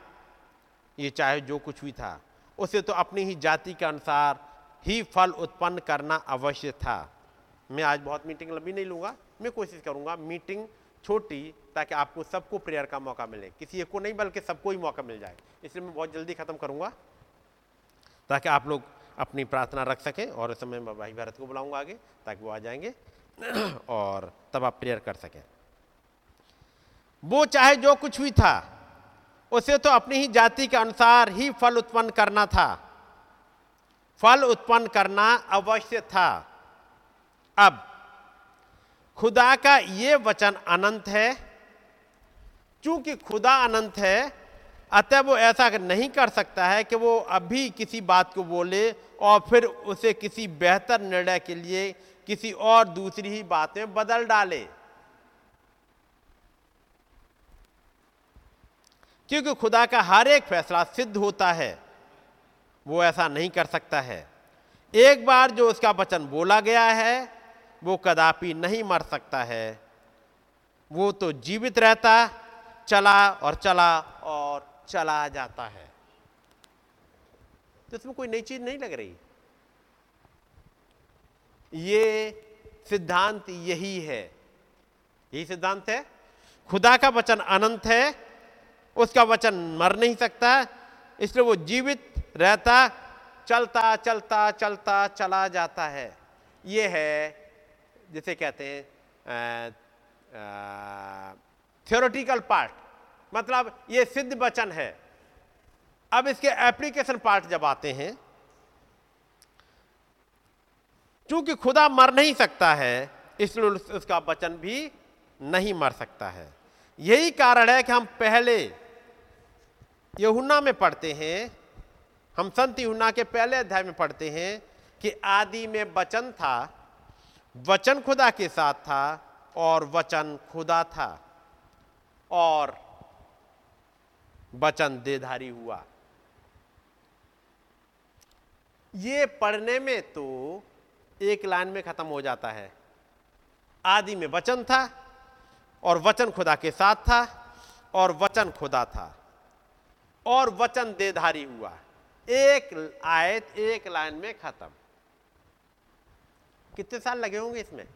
ये चाहे जो कुछ भी था। उसे तो अपनी ही जाति के अनुसार ही फल उत्पन्न करना अवश्य था। मैं आज बहुत मीटिंग लंबी नहीं लूँगा, मैं कोशिश करूँगा मीटिंग छोटी ताकि आपको सबको प्रेयर का मौका मिले। किसी एक को नहीं, बल्कि सबको ही मौका मिल जाए। इसलिए मैं बहुत जल्दी खत्म करूँगा, ताकि आप लोग अपनी प्रार्थना रख सकें और उस समय मैं भाई भारत को बुलाऊँगा आगे, ताकि वो आ जाएँगे और तब आप प्रेयर कर सकें। वो चाहे जो कुछ भी था उसे तो अपनी ही जाति के अनुसार ही फल उत्पन्न करना था। फल उत्पन्न करना अवश्य था। अब, खुदा का ये वचन अनंत है। क्योंकि खुदा अनंत है, अतः वो ऐसा नहीं कर सकता है कि वो अभी किसी बात को बोले और फिर उसे किसी बेहतर निर्णय के लिए किसी और दूसरी ही बात में बदल डाले। क्योंकि खुदा का हर एक फैसला सिद्ध होता है, वो ऐसा नहीं कर सकता है। एक बार जो उसका वचन बोला गया है, वो कदापि नहीं मर सकता है। वो तो जीवित रहता, चला और चला और चला जाता है। तो इसमें कोई नई चीज़ नहीं लग रही। ये सिद्धांत यही है। यही सिद्धांत है। खुदा का वचन अनंत है उसका वचन मर नहीं सकता, इसलिए वो जीवित रहता, चलता चलता चलता, चला जाता है। ये है, जिसे कहते हैं थियोरटिकल पार्ट मतलब ये सिद्ध वचन है। अब इसके एप्लीकेशन पार्ट जब आते हैं, चूँकि खुदा मर नहीं सकता है, इसलिए उसका वचन भी नहीं मर सकता है। यही कारण है कि हम पहले यहुना में पढ़ते हैं, हम संत यहुना के पहले अध्याय में पढ़ते हैं कि आदि में वचन था, वचन खुदा के साथ था और वचन खुदा था और वचन देधारी हुआ। ये पढ़ने में तो एक लाइन में खत्म हो जाता है। आदि में वचन था और वचन खुदा के साथ था और वचन खुदा था। और वचन देधारी हुआ। एक आयत, एक लाइन में खत्म। कितने साल लगे होंगे इसमें?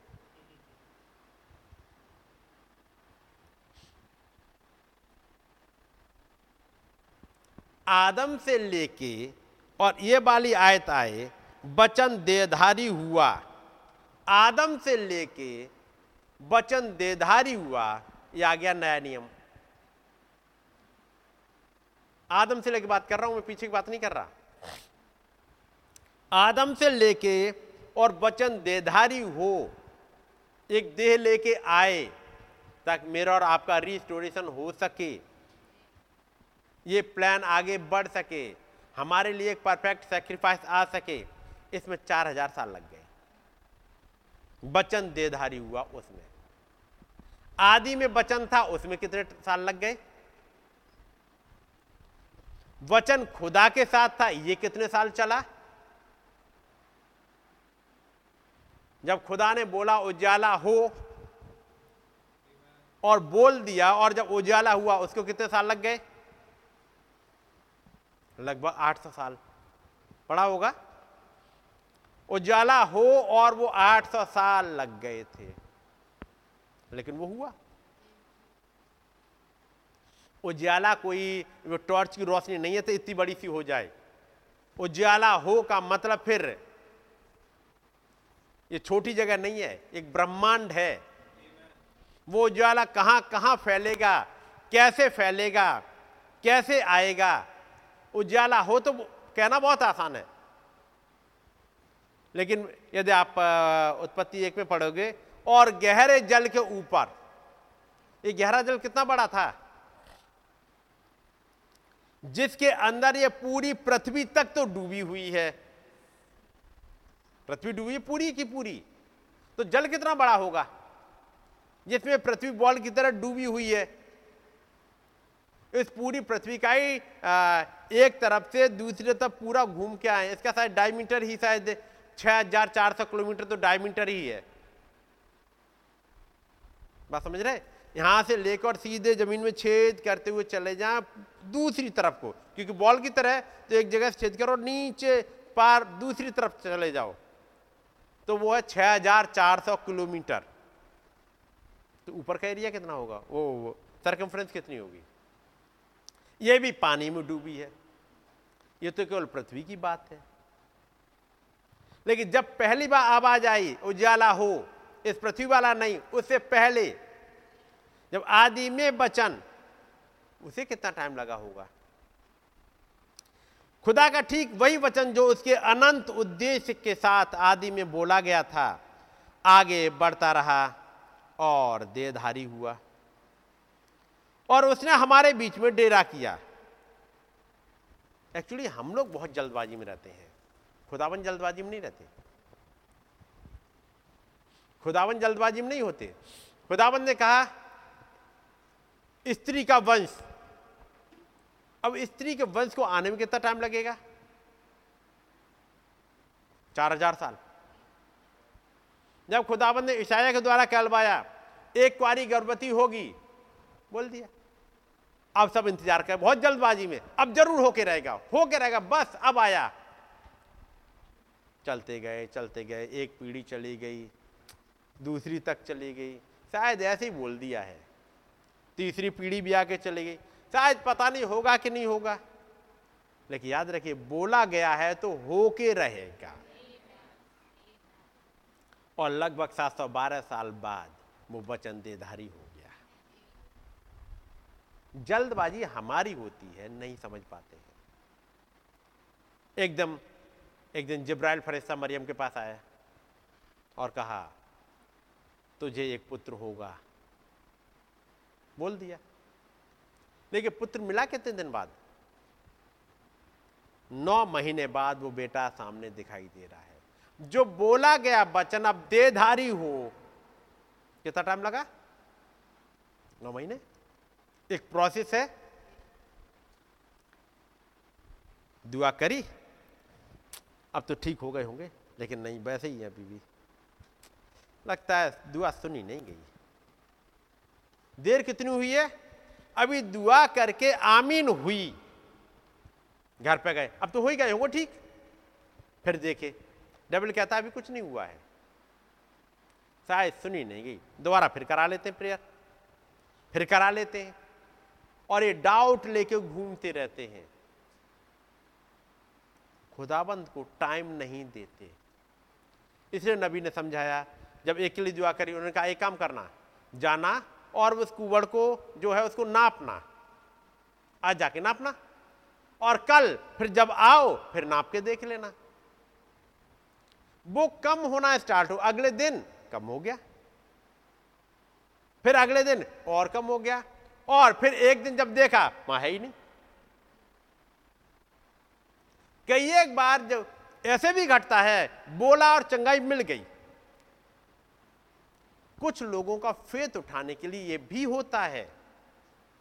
आदम से लेके, और ये वाली आयत आए, वचन देधारी हुआ। आदम से लेके, वचन देधारी हुआ, ये आ गया नया नियम। आदम से लेके बात कर रहा हूँ, मैं पीछे की बात नहीं कर रहा। आदम से लेके और वचन देधारी हो, एक देह लेके आए, ताकि मेरा और आपका रिस्टोरेशन हो सके। ये प्लान आगे बढ़ सके, हमारे लिए एक परफेक्ट सेक्रीफाइस आ सके, इसमें चार हज़ार साल लग गए। बचन देधारी हुआ उसमें। आदि में वचन था, उसमें कितने साल लग गए? वचन खुदा के साथ था, ये कितने साल चला? जब खुदा ने बोला, उजाला हो और बोल दिया, और जब उजाला हुआ, उसको कितने साल लग गए? लगभग 800 साल। पढ़ा होगा? उजाला हो और वो 800 साल लग गए थे। लेकिन वो हुआ। उजाला कोई टॉर्च की रोशनी नहीं है तो इतनी बड़ी सी हो जाए। उजाला हो का मतलब फिर ये छोटी जगह नहीं है, एक ब्रह्मांड है। वो उजाला कहाँ, कहाँ फैलेगा, कैसे फैलेगा, कैसे आएगा? उजाला हो तो कहना बहुत आसान है। लेकिन यदि आप उत्पत्ति एक में पढ़ोगे, और गहरे जल के ऊपर, ये गहरा जल कितना बड़ा था? जिसके अंदर ये पूरी पृथ्वी तक तो डूबी हुई है। पृथ्वी डूबी पूरी की पूरी। तो जल कितना बड़ा होगा? जिसमें पृथ्वी बॉल की तरह डूबी हुई है। इस पूरी पृथ्वी का ही एक तरफ़ से दूसरी तरफ़ पूरा घूम के आए इसका शायद डायमीटर ही शायद छह हज़ार चार सौ किलोमीटर तो डायमीटर ही है। बात समझ रहे यहाँ से लेकर सीधे ज़मीन में छेद करते हुए चले जाए दूसरी तरफ़ को क्योंकि बॉल की तरह तो एक जगह से छेद करो नीचे पार दूसरी तरफ़ चले जाओ। तो वो है छह हज़ार चार सौ किलोमीटर। तो ऊपर का एरिया कितना होगा? वो, वो सरकमफ्रेंस कितनी होगी? ये भी पानी में डूबी है। ये तो केवल पृथ्वी की बात है। लेकिन जब पहली बार आवाज़ आई उजाला हो इस पृथ्वी वाला नहीं उससे पहले जब आदि में वचन उसे कितना टाइम लगा होगा? खुदा का ठीक वही वचन जो उसके अनंत उद्देश्य के साथ आदि में बोला गया था, आगे बढ़ता रहा और देहधारी हुआ। और उसने हमारे बीच में डेरा किया। एक्चुअली हम लोग बहुत जल्दबाजी में रहते हैं। खुदावन जल्दबाजी में नहीं रहते। खुदावन जल्दबाजी में नहीं होते। खुदावन ने कहा स्त्री का वंश। अब स्त्री के वंश को आने में कितना टाइम लगेगा? चार हज़ार साल। जब खुदाबंद ने ईशाया के द्वारा कहलवाया, एक कुआरी गर्भवती होगी, बोल दिया। अब सब इंतज़ार कर, बहुत जल्दबाजी में। अब ज़रूर होके रहेगा होके रहेगा, बस अब आया। चलते गए चलते गए, एक पीढ़ी चली गई, दूसरी तक चली गई। शायद ऐसे ही बोल दिया है। तीसरी पीढ़ी भी आके चली गई। शायद पता नहीं होगा कि नहीं होगा। लेकिन याद रखिए, बोला गया है तो होके रहेगा। और लगभग 712 साल बाद वो वचन देधारी हो गया। जल्दबाजी हमारी होती है, नहीं समझ पाते हैं। एकदम एक दिन जिब्राइल फरिश्ता मरियम के पास आया और कहा, तुझे एक पुत्र होगा। बोल दिया। लेकिन पुत्र मिला कितने दिन बाद? नौ महीने बाद वो बेटा सामने दिखाई दे रहा है। जो बोला गया बचन अब देधारी हो, कितना टाइम लगा? नौ महीने। एक प्रोसेस है। दुआ करी। अब तो ठीक हो गए होंगे, लेकिन नहीं, वैसे ही है अभी भी। लगता है दुआ सुनी नहीं गई। देर कितनी हुई है? अभी दुआ करके आमीन हुई। घर पे गए। अब तो हो ही गए, होंगे ठीक। फिर देखे, डबल कहता, अभी कुछ नहीं हुआ है। शायद सुनी नहीं गई। दोबारा फिर करा लेते हैं प्रेयर फिर करा लेते हैं। और ये डाउट लेके घूमते रहते हैं। खुदाबंद को टाइम नहीं देते। इसलिए नबी ने समझाया, जब एक के लिए दुआ करी, उन्होंने कहा, एक काम करना, जाना और उस कुवड़ को जो है उसको नापना। आज जाके नापना। और कल फिर जब आओ, फिर नाप के देख लेना। वो कम होना स्टार्ट हो, अगले दिन कम हो गया। फिर अगले दिन और कम हो गया। और फिर एक दिन जब देखा, वहाँ है ही नहीं। कई एक बार जब ऐसे भी घटता है, बोला और चंगाई मिल गई। कुछ लोगों का फेत उठाने के लिए ये भी होता है।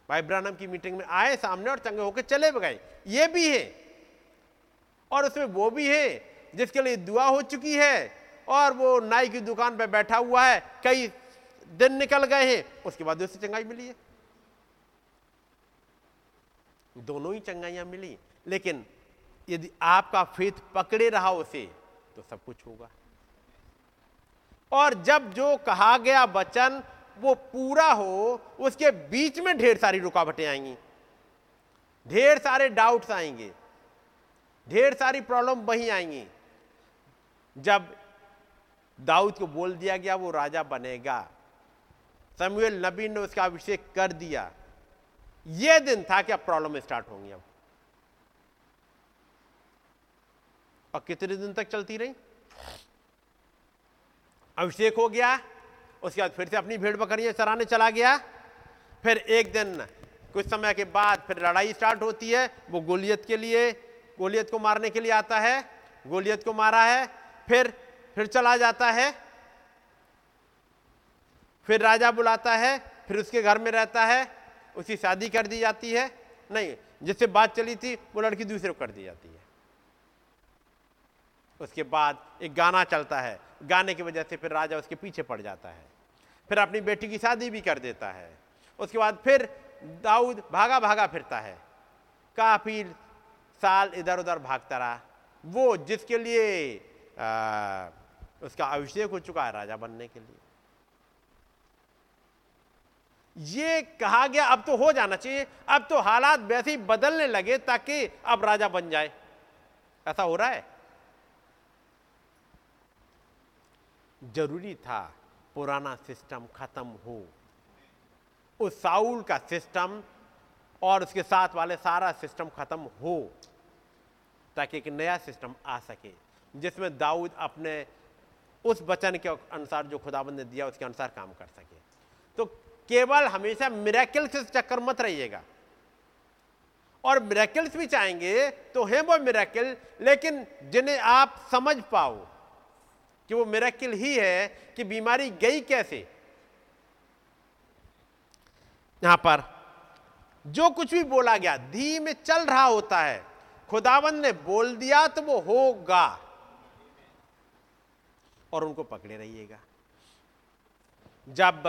भाई ब्रानम की मीटिंग में आए सामने और चंगे होकर चले गए ये भी है। और उसमें वो भी है जिसके लिए दुआ हो चुकी है और वो नाई की दुकान पर बैठा हुआ है। कई दिन निकल गए हैं। उसके बाद उससे चंगाई मिली है। दोनों ही चंगाइयाँ मिली। लेकिन यदि आपका फेथ पकड़े रहा उसे तो सब कुछ होगा। और जब जो कहा गया वचन वो पूरा हो, उसके बीच में ढेर सारी रुकावटें आएँगी। ढेर सारे डाउट्स आएँगे। ढेर सारी प्रॉब्लम वहीं आएँगी। जब दाऊद को बोल दिया गया, वो राजा बनेगा। समुएल नबी ने उसका अभिषेक कर दिया। यह दिन था कि अब प्रॉब्लम स्टार्ट होंगी अब। और कितने दिन तक चलती रही? अभिषेक हो गया, उसके बाद फिर से अपनी भेड़ बकरियाँ चराने चला गया। फिर एक दिन, कुछ समय के बाद फिर लड़ाई स्टार्ट होती है, वो गोलियत के लिए, गोलियत को मारने के लिए आता है, गोलियत को मारा है, फिर फिर चला जाता है। फिर राजा बुलाता है, फिर उसके घर में रहता है उसकी शादी कर दी जाती है। नहीं, जिससे बात चली थी, वो लड़की दूसरे को कर दी जाती है। उसके बाद एक गाना चलता है। गाने की वजह से फिर राजा उसके पीछे पड़ जाता है। फिर अपनी बेटी की शादी भी कर देता है। उसके बाद फिर दाऊद भागा भागा फिरता है। काफ़ी साल इधर उधर भागता रहा। वो जिसके लिए आ, उसका अभिषेक हो चुका है राजा बनने के लिए। ये कहा गया अब तो हो जाना चाहिए। अब तो हालात वैसे ही बदलने लगे ताकि अब राजा बन जाए। ऐसा हो रहा है? ज़रूरी था पुराना सिस्टम खत्म हो। उस साउल का सिस्टम और उसके साथ वाले सारा सिस्टम खत्म हो, ताकि एक नया सिस्टम आ सके, जिसमें दाऊद अपने उस वचन के अनुसार जो खुदाबंद ने दिया, उसके अनुसार काम कर सके। तो केवल हमेशा मिराकल से चक्कर मत रहिएगा। और मिराकल्स भी चाहेंगे तो हैं वो मिराकल लेकिन जिन्हें आप समझ पाओ कि वो मिराकल ही है कि बीमारी गई कैसे। यहाँ पर, जो कुछ भी बोला गया, धीमे चल रहा होता है। खुदावन ने बोल दिया तो वो होगा। और उनको पकड़े रहिएगा। जब,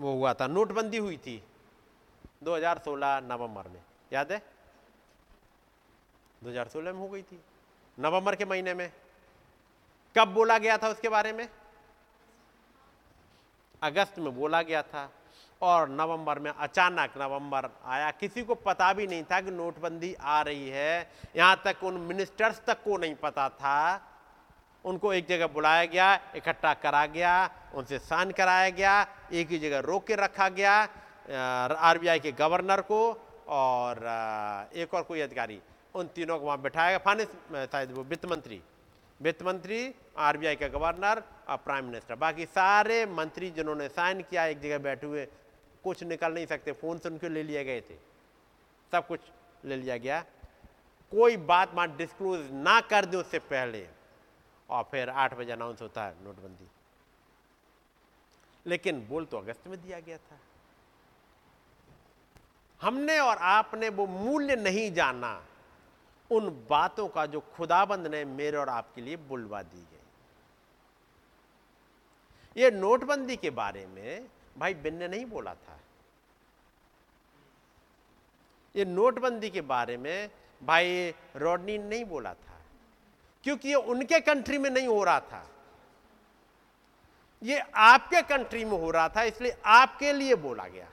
वो हुआ था, नोटबंदी हुई थी 2016 नवंबर में, याद है? 2016 में हो गई थी। नवंबर के महीने में। कब बोला गया था उसके बारे में? अगस्त में बोला गया था और नवंबर में, अचानक नवंबर आया। किसी को पता भी नहीं था कि नोटबंदी आ रही है। यहाँ तक उन मिनिस्टर्स तक को नहीं पता था। उनको एक जगह बुलाया गया, इकट्ठा करा गया, उनसे साइन कराया गया, एक ही जगह रोक के रखा गया आरबीआई के गवर्नर को और एक और कोई अधिकारी। उन तीनों को वहाँ बैठाया गया। फाइनेंस शायद वो वित्त मंत्री। वित्त मंत्री, आरबीआई का गवर्नर और प्राइम मिनिस्टर। बाकी सारे मंत्री जिन्होंने साइन किया, एक जगह बैठे हुए, कुछ निकल नहीं सकते। फ़ोन से उनके ले लिए गए थे। सब कुछ ले लिया गया। कोई बात मान डिस्क्लोज ना कर दे उससे पहले। और फिर आठ बजे अनाउंस होता है नोटबंदी। लेकिन बोल तो अगस्त में दिया गया था। हमने और आपने वो मूल्य नहीं जाना। उन बातों का जो खुदाबंद ने मेरे और आपके लिए बुलवा दी गई ये नोटबंदी के बारे में भाई बिन ने नहीं बोला था। ये नोटबंदी के बारे में भाई रॉडनी ने नहीं बोला था, क्योंकि ये उनके कंट्री में नहीं हो रहा था। ये आपके कंट्री में हो रहा था, इसलिए आपके लिए बोला गया।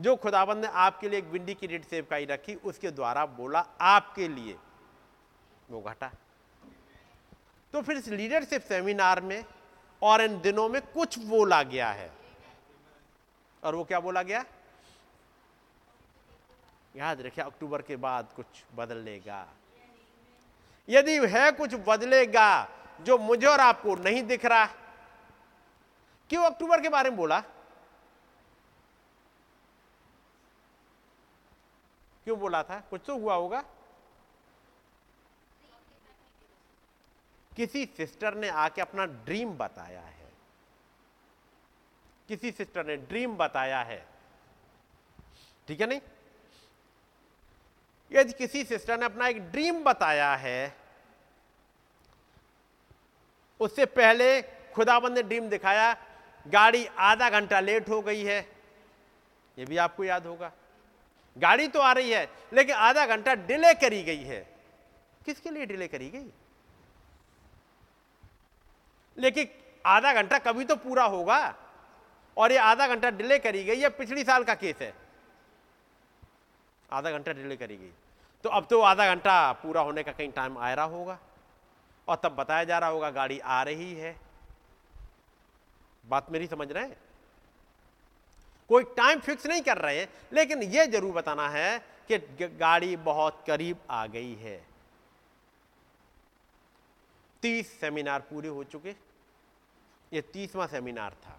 जो खुदाबंद ने आपके लिए एक विंडी की रेड सेवकाई रखी, उसके द्वारा बोला, आपके लिए। वो घटा। तो फिर इस लीडरशिप सेमिनार में और इन दिनों में कुछ बोला गया है। और वो क्या बोला गया? याद रखिए, अक्टूबर के बाद कुछ बदलेगा। यदि है कुछ बदलेगा जो मुझे और आपको नहीं दिख रहा, क्यों अक्टूबर के बारे में बोला? क्यों बोला था? कुछ तो हुआ होगा। किसी सिस्टर ने आके अपना ड्रीम बताया है। किसी सिस्टर ने ड्रीम बताया है। ठीक है नहीं? यदि किसी सिस्टर ने अपना एक ड्रीम बताया है, उससे पहले खुदाबंद ने ड्रीम दिखाया, गाड़ी आधा घंटा लेट हो गई है। यह भी आपको याद होगा। गाड़ी तो आ रही है, लेकिन आधा घंटा डिले करी गई है। किसके लिए डिले करी गई? लेकिन आधा घंटा कभी तो पूरा होगा, और ये आधा घंटा डिले करी गई, ये पिछली साल का केस है। आधा घंटा डिले करी गई। तो अब तो आधा घंटा पूरा होने का कहीं टाइम आ रहा होगा, और तब बताया जा रहा होगा, गाड़ी आ रही है। बात मेरी समझ रहे हैं? कोई टाइम फिक्स नहीं कर रहे हैं लेकिन यह ज़रूर बताना है कि गाड़ी बहुत करीब आ गई है। तीस सेमिनार पूरे हो चुके। ये तीसवा सेमिनार था,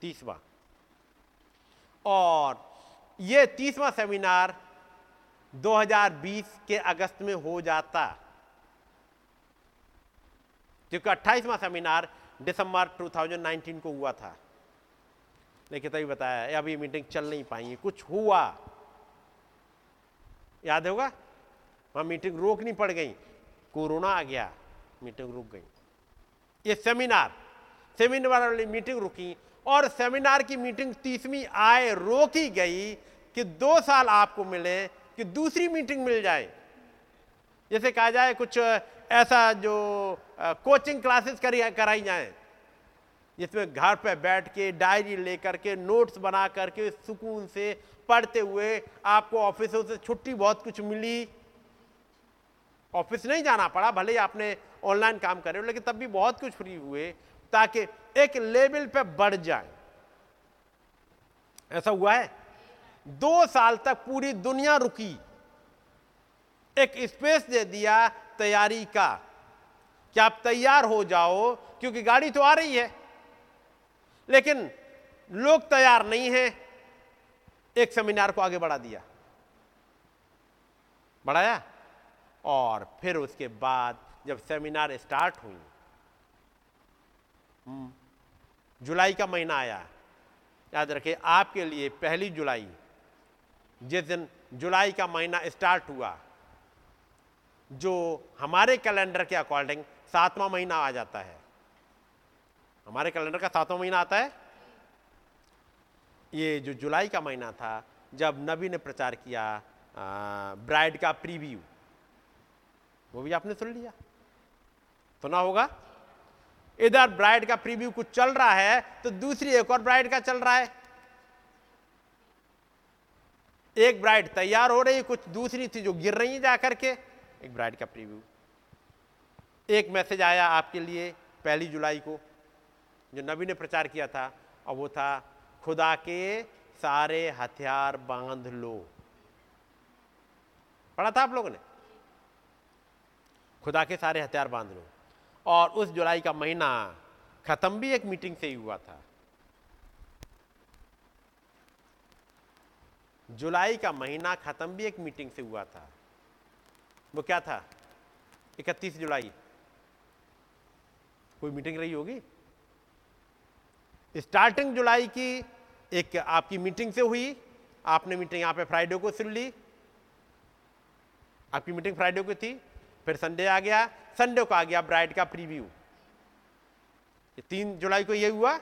तीसवा। और ये तीसवा सेमिनार 2020 के अगस्त में हो जाता। क्योंकि अट्ठाईसवा सेमिनार दिसंबर 2019 को हुआ था। लेकिन तभी बताया अभी मीटिंग चल नहीं पाई, कुछ हुआ? याद होगा? वहाँ मीटिंग रोकनी पड़ गई। कोरोना आ गया मीटिंग रुक गई। ये सेमिनार सेमिनार वाली मीटिंग रुकी और सेमिनार की मीटिंग तीसवीं आए रोकी गई कि दो साल आपको मिले, कि दूसरी मीटिंग मिल जाए। जैसे कहा जाए, कुछ ऐसा जो कोचिंग क्लासेस करी कराई जाए। जिसमें घर पे बैठ के डायरी लेकर के नोट्स बना करके सुकून से पढ़ते हुए आपको ऑफिसों से छुट्टी बहुत कुछ मिली। ऑफ़िस नहीं जाना पड़ा, भले ही आपने ऑनलाइन काम करे हो, लेकिन तब भी बहुत कुछ फ्री हुए ताकि एक लेवल पे बढ़ जाए। ऐसा हुआ है। दो साल तक पूरी दुनिया रुकी। एक स्पेस दे दिया तैयारी का कि आप तैयार हो जाओ, क्योंकि गाड़ी तो आ रही है। लेकिन लोग तैयार नहीं हैं। एक सेमिनार को आगे बढ़ा दिया। बढ़ाया? और फिर उसके बाद जब सेमिनार स्टार्ट हुई हम्म, जुलाई का महीना आया। याद रखिए आपके लिए पहली जुलाई जिस दिन जुलाई का महीना स्टार्ट हुआ जो हमारे कैलेंडर के अकॉर्डिंग सातवां महीना आ जाता है। हमारे कैलेंडर का सातवां महीना आता है। ये जो जुलाई का महीना था, जब नबी ने प्रचार किया ब्राइड का प्रीव्यू। वो भी आपने सुन लिया? सुना होगा? इधर ब्राइड का प्रीव्यू कुछ चल रहा है तो दूसरी एक और ब्राइड का चल रहा है। एक ब्राइड तैयार हो रही, कुछ दूसरी थी जो गिर रही है जाकर के एक ब्राइड का प्रीव्यू। एक मैसेज आया आपके लिए पहली जुलाई को। जो नबी ने प्रचार किया था और वो था, खुदा के सारे हथियार बाँध लो। पढ़ा था आप लोगों ने? खुदा के सारे हथियार बाँध लो। और उस जुलाई का महीना खत्म भी एक मीटिंग से ही हुआ था। जुलाई का महीना खत्म भी एक मीटिंग से हुआ था। वो क्या था? 31 जुलाई। कोई मीटिंग रही होगी? स्टार्टिंग जुलाई की एक आपकी मीटिंग से हुई। आपने मीटिंग यहाँ पे फ्राइडे को सुन ली। आपकी मीटिंग फ्राइडे को थी, फिर संडे आ गया। संडे को आ गया ब्राइड का प्रीव्यू। तीन जुलाई को ये हुआ।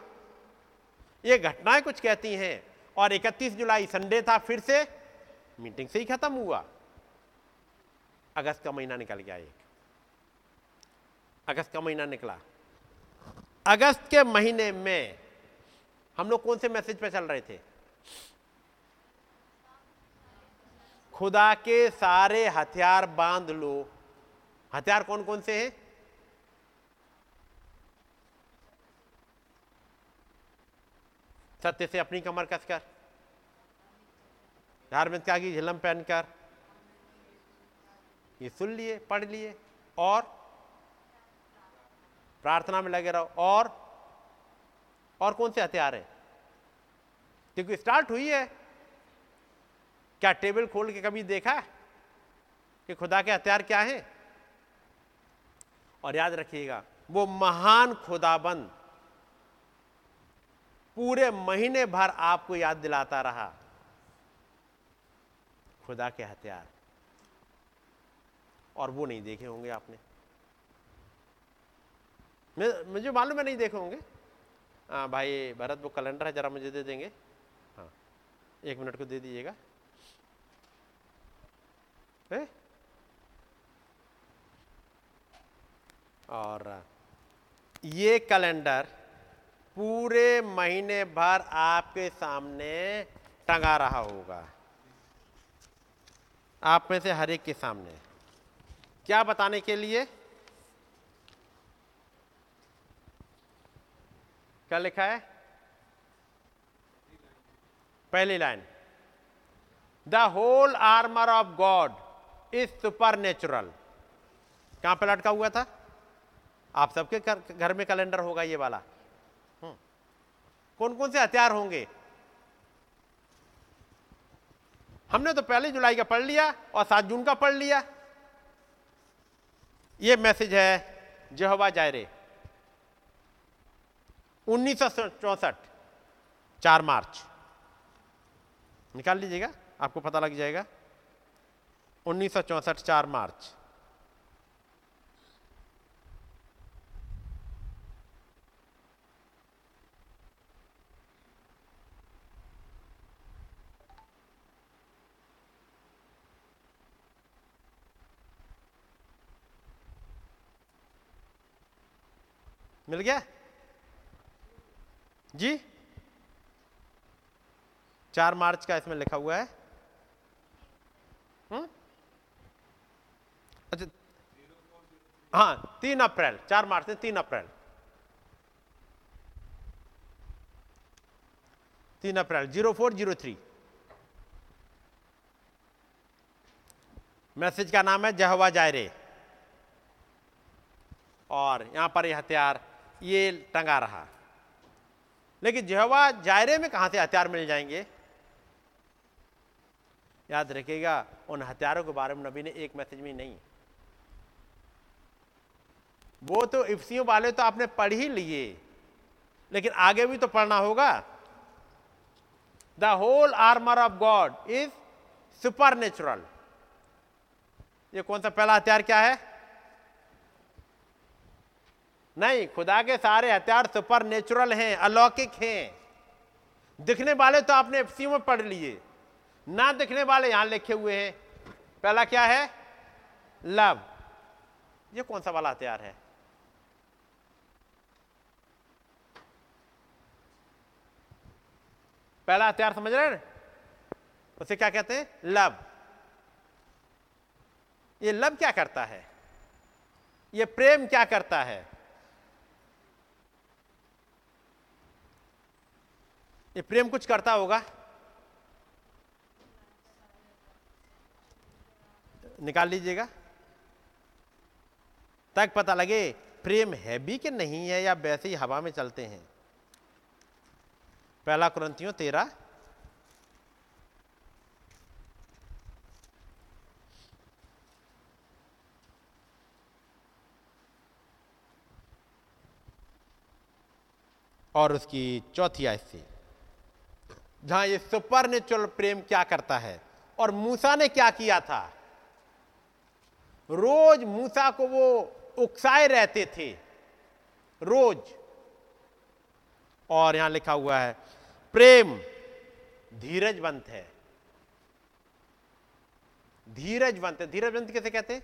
ये घटनाएँ कुछ कहती हैं। और 31 जुलाई संडे था, फिर से मीटिंग से ही खत्म हुआ। अगस्त का महीना निकल गया एक। अगस्त का महीना निकला। अगस्त के महीने में हम लोग कौन से मैसेज पे चल रहे थे? खुदा के सारे हथियार बाँध लो। हथियार कौन कौन से हैं? सत्य से अपनी कमर कसकर। धार्मिक का की झिलम पहनकर। ये सुन लिए, पढ़ लिए, और प्रार्थना में लगे रहो। और और कौन से हथियार है? क्योंकि स्टार्ट हुई है। क्या टेबल खोल के कभी देखा कि खुदा के हथियार क्या है? और याद रखिएगा, वो महान खुदाबंद पूरे महीने भर आपको याद दिलाता रहा, खुदा के हथियार। और वो नहीं देखे होंगे आपने। मुझे मालूम है नहीं देखे होंगे। हाँ भाई, भरत, वो कैलेंडर है, जरा मुझे दे देंगे। एक मिनट को दे दीजिएगा। और, ये कैलेंडर पूरे महीने भर आपके सामने टंगा रहा होगा। आप में से हर एक के सामने। क्या बताने के लिए? क्या लिखा है? पहली line. The whole armour of God is supernatural कहाँ पर लटका हुआ था? आप सबके घर में कैलेंडर होगा ये वाला। हम्म। कौन कौन से हथियार होंगे? हमने तो पहली जुलाई का पढ़ लिया और सात जून का पढ़ लिया। ये मैसेज है, जहवा जायरे। उन्नीस सौ चौसठ, चार मार्च। निकाल लीजिएगा आपको पता लग जाएगा। उन्नीस सौ चौसठ चार मार्च। मिल गया? जी? चार मार्च का इसमें लिखा हुआ है। हुँ? अच्छा हाँ तीन अप्रैल, चार मार्च से तीन अप्रैल। तीन अप्रैल, zero four, zero three. Message का नाम है जहवा जायरे। और यहाँ पर यह हथियार, ये टंगा रहा। लेकिन जहवा जायरे में कहाँ से हथियार मिल जाएँगे? याद रखेगा उन हथियारों के बारे में नबी ने एक मैसेज में नहीं। वो तो इफ्सियों वाले तो आपने पढ़ ही लिए, लेकिन आगे भी तो पढ़ना होगा। The whole armour of God is supernatural ये कौन सा पहला हथियार क्या है? नहीं, खुदा के सारे हथियार सुपर नेचुरल हैं, अलौकिक हैं। दिखने वाले तो आपने एफसी में पढ़ लिए। ना दिखने वाले यहाँ लिखे हुए हैं। पहला क्या है? लव। ये कौन सा वाला हथियार है? पहला हथियार समझ रहे हैं? उसे क्या कहते हैं? लव। ये लव क्या करता है? ये प्रेम क्या करता है? ये प्रेम कुछ करता होगा? निकाल लीजिएगा। तक पता लगे, प्रेम है भी कि नहीं है या वैसे ही हवा में चलते हैं? पहला क्रंतियों तेरा। और उसकी चौथी आय से, जहाँ ये सुपर नेचुरल प्रेम क्या करता है और मूसा ने क्या किया था? रोज मूसा को वो उकसाए रहते थे। रोज। और यहाँ लिखा हुआ है, प्रेम धीरजवंत है। धीरजवंत है। धीरजवंत कैसे कहते हैं?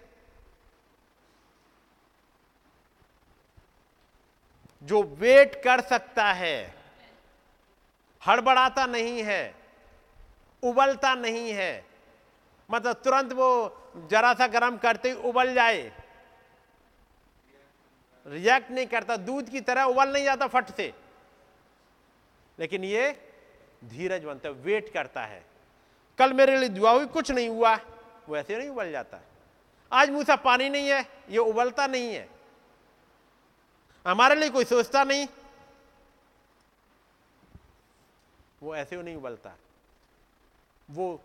जो वेट कर सकता है, हड़बड़ाता नहीं है, उबलता नहीं है मतलब तुरंत वो जरा सा गर्म करते ही उबल जाए। रिएक्ट नहीं करता, दूध की तरह उबल नहीं जाता फट से। लेकिन ये धीरज बनता है वेट करता है। कल मेरे लिए दुआ हुई, कुछ नहीं हुआ, वो ऐसे नहीं उबल जाता। आज मुँह सा पानी नहीं है, ये उबलता नहीं है। हमारे लिए कोई सोचता नहीं। वो ऐसे नहीं उबलता। वो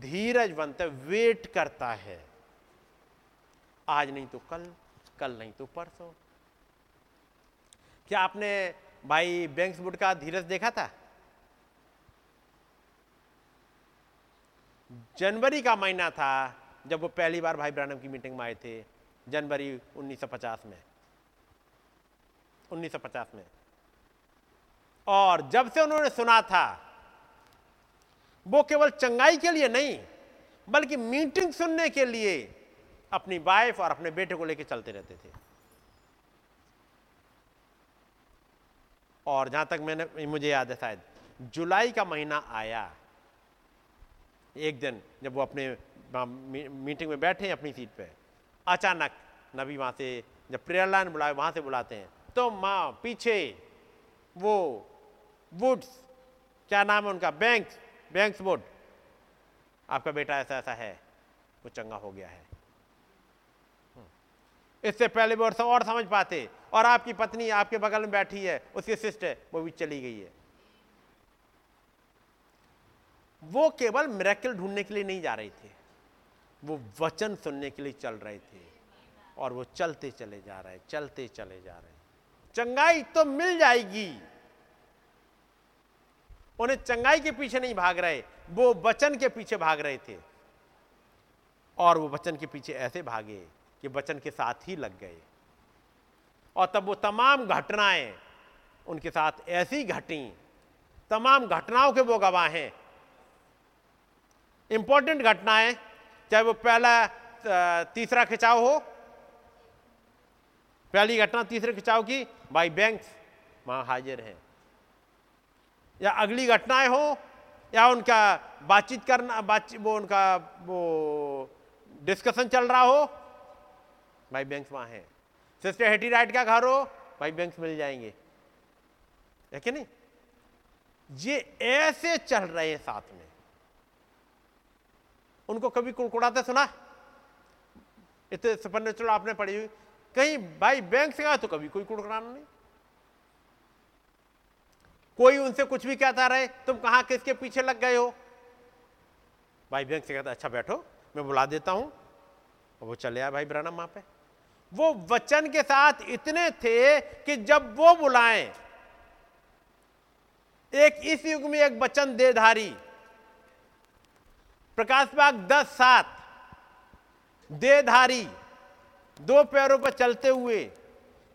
धीरजवंत वेट करता है। आज नहीं तो कल कल नहीं तो परसों। क्या आपने भाई बैंक्स बुड का धीरज देखा था? जनवरी का महीना था, जब वो पहली बार भाई ब्रानम की मीटिंग में आए थे, जनवरी 1950 में। 1950 में। और जब से उन्होंने सुना था वो केवल चंगाई के लिए नहीं, बल्कि मीटिंग सुनने के लिए अपनी वाइफ और अपने बेटे को लेकर चलते रहते थे। और जहाँ तक मैंने, मुझे याद है शायद, जुलाई का महीना आया। एक दिन जब वो अपने मीटिंग में बैठे हैं अपनी सीट पे। अचानक नबी वहाँ से, जब प्रेयर लाइन बुलाए, वहाँ से बुलाते हैं। तो माँ पीछे वो वुड्स क्या नाम है उनका बैंक बैंक वुड आपका बेटा ऐसा ऐसा है, वो चंगा हो गया है। हम्म। इससे पहले वो और और समझ पाते, और आपकी पत्नी आपके बगल में बैठी है, उसकी सिस्टर, वो भी चली गई है। वो केवल मेरेकल ढूँढने के लिए नहीं जा रहे थे, वो वचन सुनने के लिए चल रहे थे, और वो चलते चले जा रहे, चलते चले जा रहे। चंगाई तो मिल जाएगी। उन्हें चंगाई के पीछे नहीं भाग रहे, वो वचन के पीछे भाग रहे थे। और वो वचन के पीछे ऐसे भागे कि वचन के साथ ही लग गए। और तब वो तमाम घटनाएँ उनके साथ ऐसी घटी, तमाम घटनाओं के वो गवाह हैं। इंपॉर्टेंट घटनाएँ, चाहे वो पहला तीसरा खिंचाव हो, पहली घटना तीसरे खिंचाव की बाई बैंक्स वहाँ हाजिर हैं। या अगली घटनाएँ हो, या उनका बातचीत करना, बातचीत, वो उनका, वो डिस्कशन चल रहा हो, भाई बैंक्स वहाँ है। सिस्टर हेटी राइट का घर हो, भाई बैंक्स मिल जाएँगे। है कि नहीं? ये ऐसे चल रहे हैं साथ में। उनको कभी कुड़कुड़ाते सुना? इतने सुपर आपने पढ़ी हुई। कहीं भाई बैंक से गया तो कभी कोई कुड़कुड़ाना नहीं। कोई उनसे कुछ भी कहता रहे, तुम कहाँ किसके पीछे लग गए हो? भाई बैंक से कहता अच्छा बैठो, मैं बुला देता हूँ। और वो चले आए भाई ब्रानम वहाँ पे। वो वचन के साथ इतने थे कि जब वो बुलाएँ, एक इस युग में एक वचन देधारी प्रकाश बाग दस सात देधारी दो पैरों पर चलते हुए,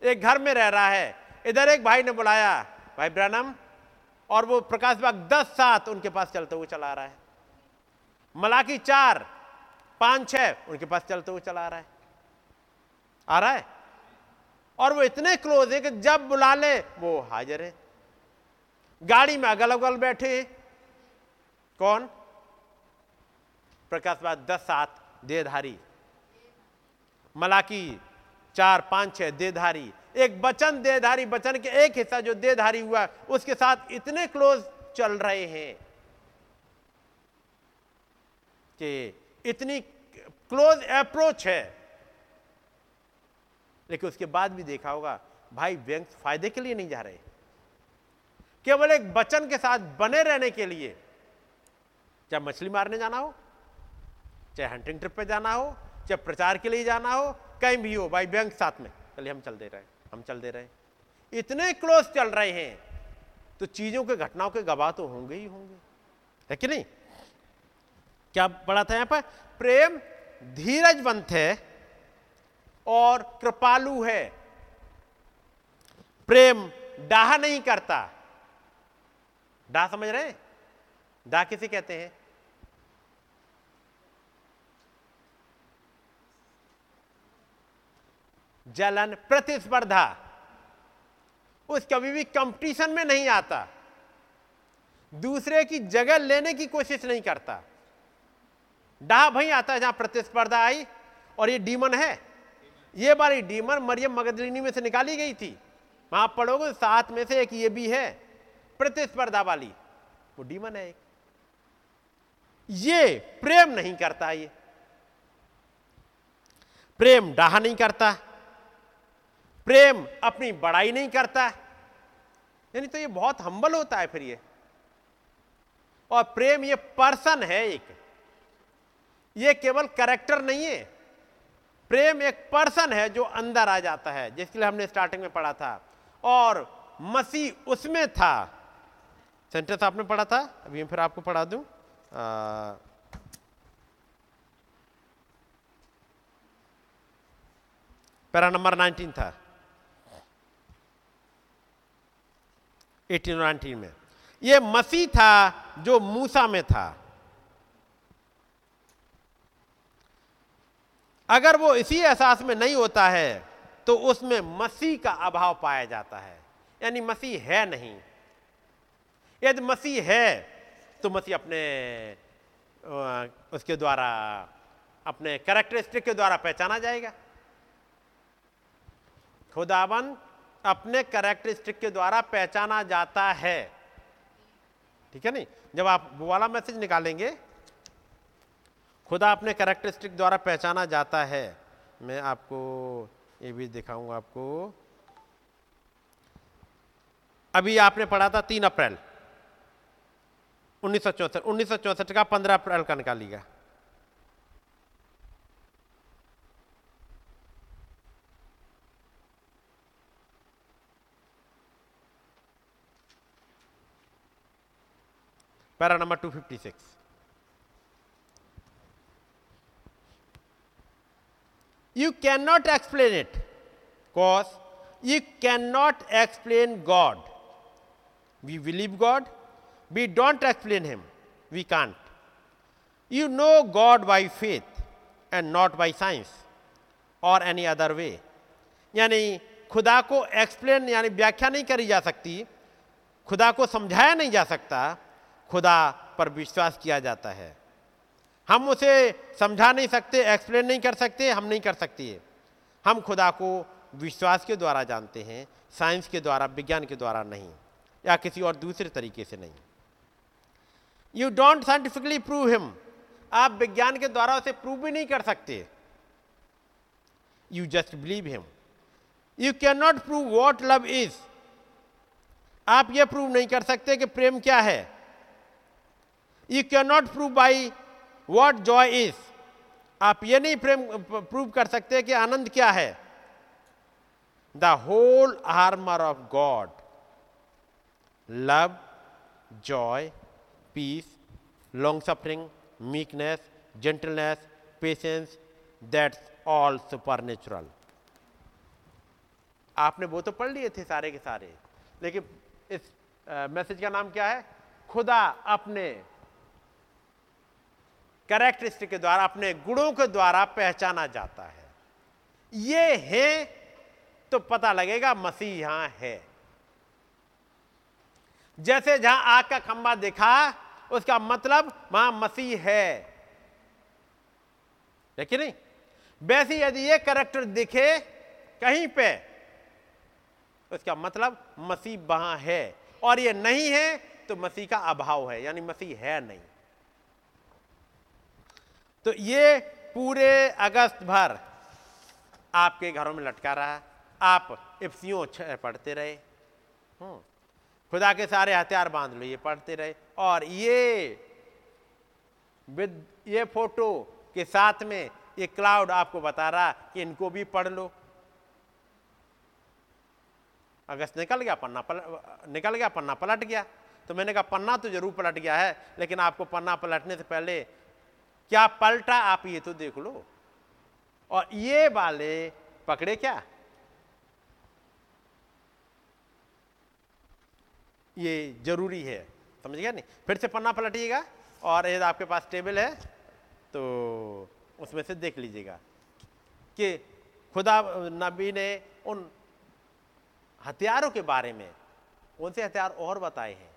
एक घर में रह रहा है। इधर एक भाई ने बुलाया, भाई ब्रनम और वो प्रकाश बाग दस सात उनके पास चलते हुए चला रहा है। मलाकी चार, पाँच छह उनके पास चलते हुए चला रहा है। आ रहा है? और वो इतने क्लोज है कि जब बुला ले, वो हाजिर है। गाड़ी में अगल अगल बैठे कौन? प्रकाश बाग दस सात देधारी मलाकी चार, पाँच छह देधारी एक बचन देधारी बचन के एक हिस्सा जो देधारी हुआ, उसके साथ इतने क्लोज चल रहे हैं कि इतनी क्लोज अप्रोच है। लेकिन उसके बाद भी देखा होगा, भाई बैंक फ़ायदे के लिए नहीं जा रहे। केवल एक बचन के साथ बने रहने के लिए, चाहे मछली मारने जाना हो, चाहे हंटिंग ट्रिप पे जाना हो, चाहे प्रचार के लिए जाना हो, कहीं भी हो, भाई बैंक साथ में चलिए हम चल दे रहे। हम चल दे रहे हैं। इतने क्लोज चल रहे हैं। तो चीज़ों के, घटनाओं के गवाह तो होंगे ही होंगे। है कि नहीं? क्या पढ़ा था यहाँ पर? प्रेम धीरजवंत है और कृपालु है। प्रेम डाह नहीं करता। डा समझ रहे डा किसे कहते हैं? जलन, प्रतिस्पर्धा उस कभी भी कंपटीशन में नहीं आता। दूसरे की जगह लेने की कोशिश नहीं करता। डा भाई आता है जहाँ प्रतिस्पर्धा आई और ये डीमन है। ये बारी डीमन मरियम मगदलिनी में से निकाली गई थी। वहाँ पढ़ोगे सात में से एक ये भी है, प्रतिस्पर्धा वाली। वो डीमन है एक। ये प्रेम नहीं करता ये। प्रेम डाहा नहीं करता। प्रेम अपनी बड़ाई नहीं करता यानी तो ये बहुत हम्बल होता है फिर ये। और प्रेम ये पर्सन है एक। ये केवल करेक्टर नहीं है। प्रेम एक पर्सन है जो अंदर आ जाता है जिसके लिए हमने स्टार्टिंग में पढ़ा था। और मसीह उसमें था। सेंटेंस आपने पढ़ा था? अभी मैं फिर आपको पढ़ा दूँ। आ, पैरा नंबर 19 था। 18 और 19 में। ये मसीह था जो मूसा में था। अगर वो इसी एहसास में नहीं होता है तो उसमें मसीह का अभाव पाया जाता है। यानी मसीह है नहीं। यदि मसीह है तो मसीह अपने उसके द्वारा, अपने करेक्टरिस्टिक के द्वारा पहचाना जाएगा। खुदाबंद अपने करेक्टरिस्टिक के द्वारा पहचाना जाता है। ठीक है नहीं? जब आप वो वाला मैसेज निकालेंगे, खुदा अपने करेक्टरिस्टिक द्वारा पहचाना जाता है। मैं आपको ये भी दिखाऊँगा आपको। अभी आपने पढ़ा था तीन अप्रैल। उन्नीस सौ चौसठ, उन्नीस सौ चौसठ का पंद्रह अप्रैल का निकालिएगा। Para number two fifty six you can not explain it cause you can not explain God we believe God we don't explain him we can't you know God by faith and not by science और any other way यानी खुदा को explain यानी व्याख्या नहीं करी जा सकती, खुदा को समझाया नहीं जा सकता खुदा पर विश्वास किया जाता है। हम उसे समझा नहीं सकते एक्सप्लेन नहीं कर सकते, हम नहीं कर सकते। हम खुदा को विश्वास के द्वारा जानते हैं साइंस के द्वारा, विज्ञान के द्वारा नहीं, या किसी और दूसरे तरीके से नहीं। You don't scientifically prove him आप विज्ञान के द्वारा उसे प्रूव भी नहीं कर सकते। You just believe him you can not prove what love is आप यह प्रूव नहीं कर सकते कि प्रेम क्या है। You can not prove by what joy is आप ये नहीं प्रेम प्रूव कर सकते कि आनंद क्या है? The whole armour of God love joy peace long suffering meekness gentleness patience that's all supernatural आपने वो तो पढ़ लिए थे सारे के सारे, लेकिन इस मैसेज का नाम क्या है? खुदा अपने कैरेक्टरिस्टिक के द्वारा, अपने गुणों के द्वारा पहचाना जाता है। ये है तो पता लगेगा मसीह यहाँ है। जैसे जहाँ आग का खंबा दिखा, उसका मतलब वहाँ मसीह है। देखिए नहीं? वैसे यदि ये करेक्टर दिखे कहीं पे, उसका मतलब मसीह वहाँ है। और ये नहीं है तो मसीह का अभाव है, यानी मसीह है नहीं। तो ये पूरे अगस्त भर आपके घरों में लटका रहा। आप इफ्सियों पढ़ते रहे। हम्म। खुदा के सारे हथियार बाँध लो, ये पढ़ते रहे। और ये विद, ये फ़ोटो के साथ में ये क्लाउड आपको बता रहा कि इनको भी पढ़ लो। अगस्त निकल गया, पन्ना पल, निकल गया, पन्ना पलट गया। तो मैंने कहा, पन्ना तो ज़रूर पलट गया है, लेकिन आपको पन्ना पलटने से पहले क्या पलटा आप ये तो देख लो। और ये वाले पकड़े क्या? ये ज़रूरी है, समझ गया नहीं? फिर से पन्ना पलटिएगा, और यदि आपके पास टेबल है तो उसमें से देख लीजिएगा कि खुदा, नबी ने उन हथियारों के बारे में कौन से हथियार और बताए हैं?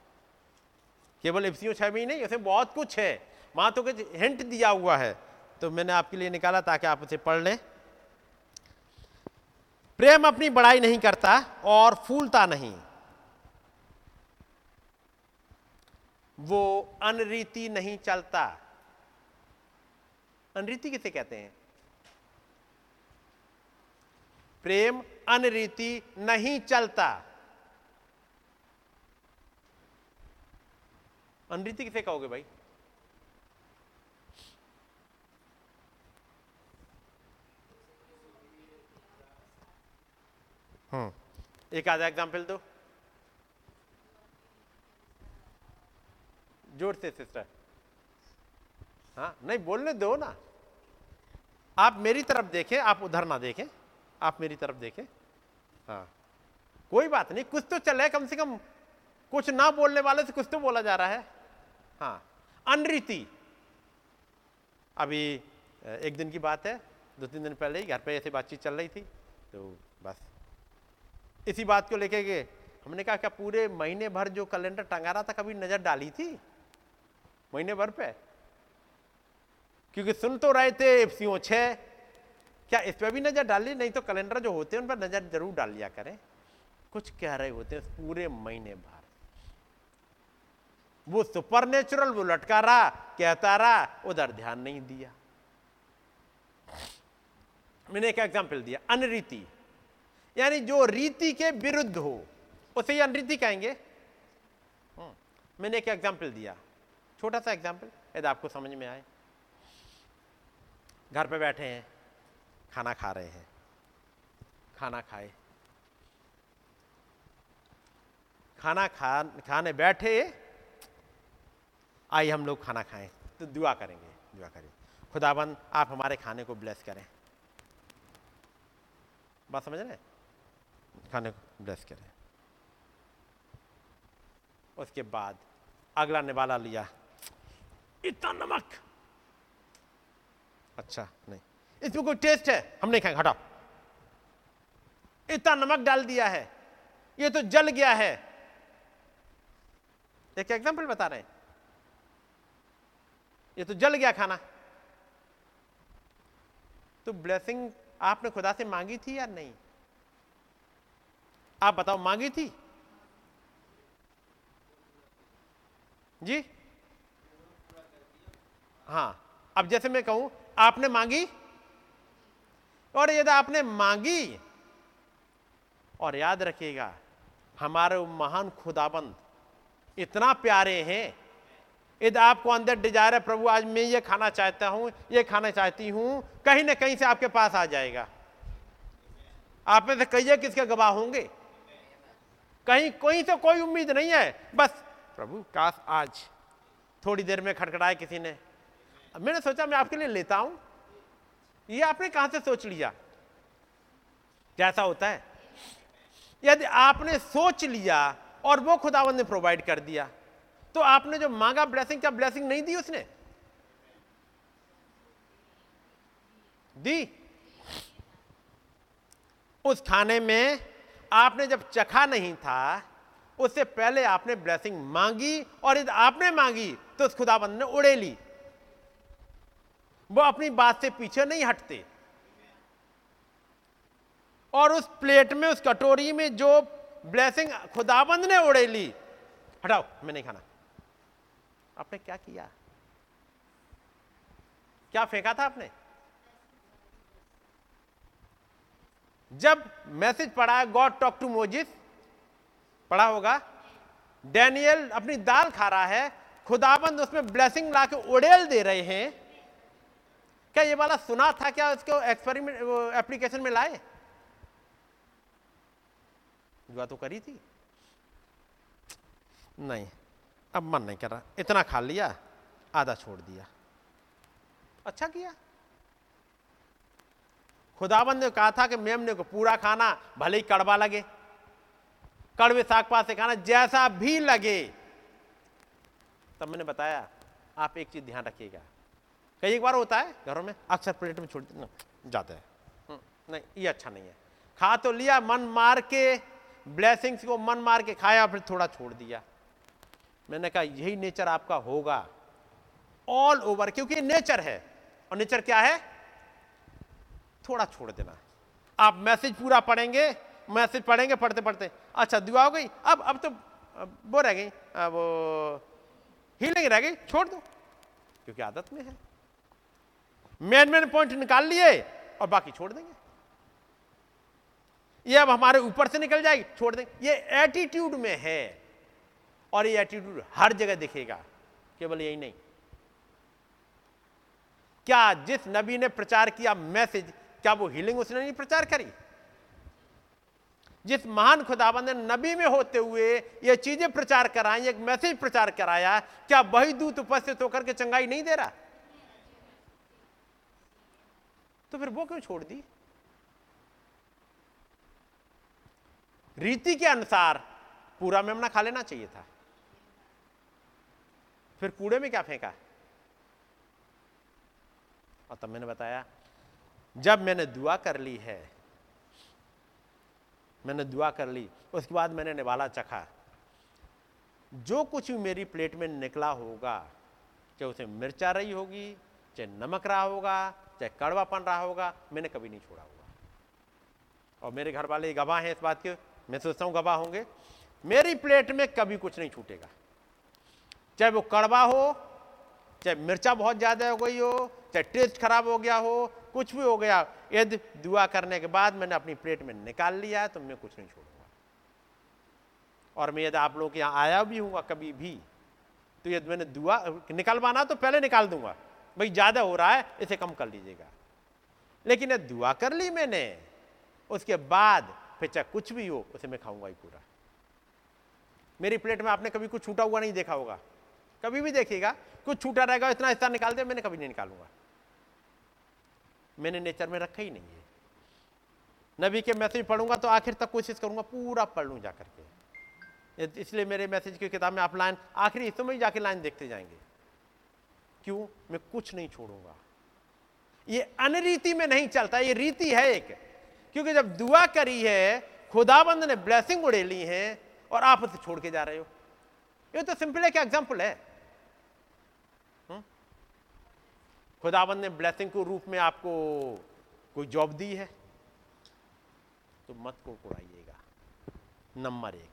केवल इफ्सियों में नहीं उसमें बहुत कुछ है। वहाँ तो कुछ हिंट दिया हुआ है। तो मैंने आपके लिए निकाला ताकि आप उसे पढ़ लें। प्रेम अपनी बड़ाई नहीं करता और फूलता नहीं। वो अनरीति नहीं चलता। अनरीति किसे कहते हैं? प्रेम अनरीति नहीं चलता। अनरीति किसे कहोगे भाई? एक आधा एग्ज़ाम्पल दो। ज़ोर से सिस्टर हाँ नहीं, बोलने दो ना। आप मेरी तरफ़ देखें, आप उधर ना देखें। आप मेरी तरफ़ देखें। हाँ। कोई बात नहीं, कुछ तो चले कम से कम कुछ ना बोलने वाले से कुछ तो बोला जा रहा है। हाँ। अनरीति। अभी एक दिन की बात है, दो तीन दिन पहले ही घर पे ऐसे बातचीत चल रही थी तो बस। इसी बात को लेके गए हमने कहा, क्या पूरे महीने भर जो कैलेंडर टंगा रहा था, कभी नज़र डाली थी? महीने भर पे। क्योंकि सुन तो रहे थे एफसीओ छह क्या इस पर भी नज़र डाली? नहीं तो कैलेंडर जो होते हैं, उन पर नज़र ज़रूर डाल लिया करें। कुछ कह रहे होते हैं, पूरे महीने भर। वो सुपर नेचुरल वो लटका रहा, कहता रहा, उधर ध्यान नहीं दिया। मैंने एक एग्ज़ाम्पल दिया, अनरीति। यानी जो रीति के विरुद्ध हो उसे ही अनरीति कहेंगे। हम्म, मैंने एक एग्ज़ाम्पल दिया छोटा सा एग्ज़ाम्पल यदि आपको समझ में आए। घर पे बैठे हैं खाना खा रहे हैं खाना खाए। खाना खा खाने बैठे आइए हम लोग खाना खाएँ तो दुआ करेंगे दुआ करें। खुदाबंद आप हमारे खाने को ब्लेस करें। बात समझ रहे खाने को ब्लेस करें उसके बाद अगला निवाला लिया इतना नमक अच्छा नहीं इसमें कोई टेस्ट है हम नहीं खाएँगे हटाओ इतना नमक डाल दिया है ये तो जल गया है एक एग्जांपल बता रहे हैं ये तो जल गया खाना तो ब्लेसिंग आपने खुदा से मांगी थी या नहीं? आप बताओ, मांगी थी? जी? हाँ। अब जैसे मैं कहूँ, आपने मांगी? और यदि आपने मांगी, और याद रखिएगा, हमारे महान खुदाबंद इतना प्यारे हैं। यदि आपको अंदर डिज़ायर है, प्रभु, आज मैं ये खाना चाहता हूँ, ये खाना चाहती हूँ, कहीं ना कहीं से आपके पास आ जाएगा। आप में से कहिए किसके गवाह होंगे? कहीं कोई से कोई उम्मीद नहीं है। बस, प्रभु, काश आज थोड़ी देर में खड़खड़ाए किसी ने। मैंने सोचा, मैं आपके लिए लेता हूँ। ये आपने कहाँ से सोच लिया? कैसा होता है। यदि आपने सोच लिया और वो खुदावन ने प्रोवाइड कर दिया तो आपने जो मांगा ब्लेसिंग क्या ब्लेसिंग नहीं दी उसने? दी। उस खाने में आपने जब चखा नहीं था, उससे पहले आपने ब्लेसिंग मांगी और यदि आपने मांगी तो उस खुदाबंद ने उड़े ली। वो अपनी बात से पीछे नहीं हटते। और उस प्लेट में, उस कटोरी में जो ब्लेसिंग खुदाबंद ने उड़े ली, हटाओ, मैं नहीं खाना। आपने क्या किया? क्या फेंका था आपने? जब मैसेज पढ़ा है गॉड टॉक टू मोजिस पढ़ा होगा डैनियल अपनी दाल खा रहा है, खुदाबंद उसमें ब्लेसिंग ला के उड़ेल दे रहे हैं। क्या ये वाला सुना था क्या उसको एक्सपेरिमेंट एप्लीकेशन में लाए? दुआ तो करी थी। नहीं, अब मन नहीं कर रहा। इतना खा लिया, आधा छोड़ दिया। अच्छा किया। खुदाबंद ने कहा था कि मेमने को पूरा खाना भले ही कड़वा लगे कड़वे साग पास से खाना जैसा भी लगे। तब मैंने बताया आप एक चीज़ ध्यान रखिएगा। कई एक बार होता है घरों में अक्सर प्लेट में छोड़ जाते हैं। हम्म, नहीं ये अच्छा नहीं है। खा तो लिया मन मार के ब्लेसिंग्स को मन मार के खाया फिर थोड़ा छोड़ दिया। मैंने कहा यही नेचर आपका होगा। ऑल ओवर क्योंकि नेचर है। और नेचर क्या है? थोड़ा छोड़ देना। आप मैसेज पूरा पढ़ेंगे, मैसेज पढ़ेंगे, पढ़ते पढ़ते। अच्छा दुआ हो गई? अब अब तो वो रह गई। वो हीलिंग रह गई। छोड़ दो, क्योंकि आदत में है। मेन मेन पॉइंट निकाल लिए और बाकी छोड़ देंगे। ये अब हमारे ऊपर से निकल जाएगी, छोड़ देंगे। ये एटीट्यूड में है। और ये एटीट्यूड हर जगह दिखेगा, केवल यही नहीं। क्या जिस नबी ने प्रचार किया मैसेज क्या वो हीलिंग उसने नहीं प्रचार करी? जिस महान खुदाबंद ने नबी में होते हुए ये चीज़ें प्रचार कराई, एक मैसेज प्रचार कराया, क्या वही दूत उपस्थित होकर के चंगाई नहीं दे रहा? तो फिर वो क्यों छोड़ दी? रीति के अनुसार पूरा मेमना खा लेना चाहिए था। फिर कूड़े में क्या फेंका? और तब मैंने बताया जब मैंने दुआ कर ली है, मैंने दुआ कर ली, उसके बाद मैंने निवाला चखा। जो कुछ भी मेरी प्लेट में निकला होगा, चाहे उसे मिर्चा रही होगी, चाहे नमक रहा होगा, चाहे कड़वापन रहा होगा, मैंने कभी नहीं छोड़ा होगा और मेरे घर वाले गवाह हैं इस बात के, मैं सोचता हूँ गवाह होंगे। मेरी प्लेट में कभी कुछ नहीं छूटेगा। चाहे वो कड़वा हो, चाहे मिर्चा बहुत ज़्यादा हो गई हो, चाहे टेस्ट खराब हो गया हो कुछ भी हो गया, यदि दुआ करने के बाद मैंने अपनी प्लेट में निकाल लिया तो मैं कुछ नहीं छोड़ूँगा। और मैं यदि आप लोग यहाँ आया भी हूँ कभी भी तो यदि मैंने दुआ निकलवाना तो पहले निकाल दूँगा। भाई, ज़्यादा हो रहा है, इसे कम कर लीजिएगा। लेकिन यदि दुआ कर ली मैंने, उसके बाद फिर चाहे कुछ भी हो, उसे मैं खाऊँगा ही पूरा। मेरी प्लेट में आपने कभी कुछ छूटा हुआ नहीं देखा होगा। कभी भी देखिएगा, कुछ छूटा रहेगा, इतना हिस्सा निकाल दे मैंने कभी नहीं निकालूँगा। मैंने नेचर में रखा ही नहीं है। नबी के मैसेज पढ़ूँगा तो आखिर तक कोशिश करूँगा पूरा पढ़ लूँ जाकर के। इसलिए मेरे मैसेज की किताब में आप लाइन, आखिरी हिस्सों में ही जाके लाइन देखते जाएँगे। क्यों? मैं कुछ नहीं छोड़ूँगा। ये अनरीति में नहीं चलता, ये रीति है एक। क्योंकि जब दुआ करी है, खुदाबंद ने ब्लेसिंग उड़े ली है और आप उसे छोड़ के जा रहे हो। ये तो सिंपल एक एग्ज़ाम्पल है। खुदाबंद ने ब्लेसिंग के रूप में आपको कोई जॉब दी है? तो मत कुड़कुड़ाइएगा नंबर एक,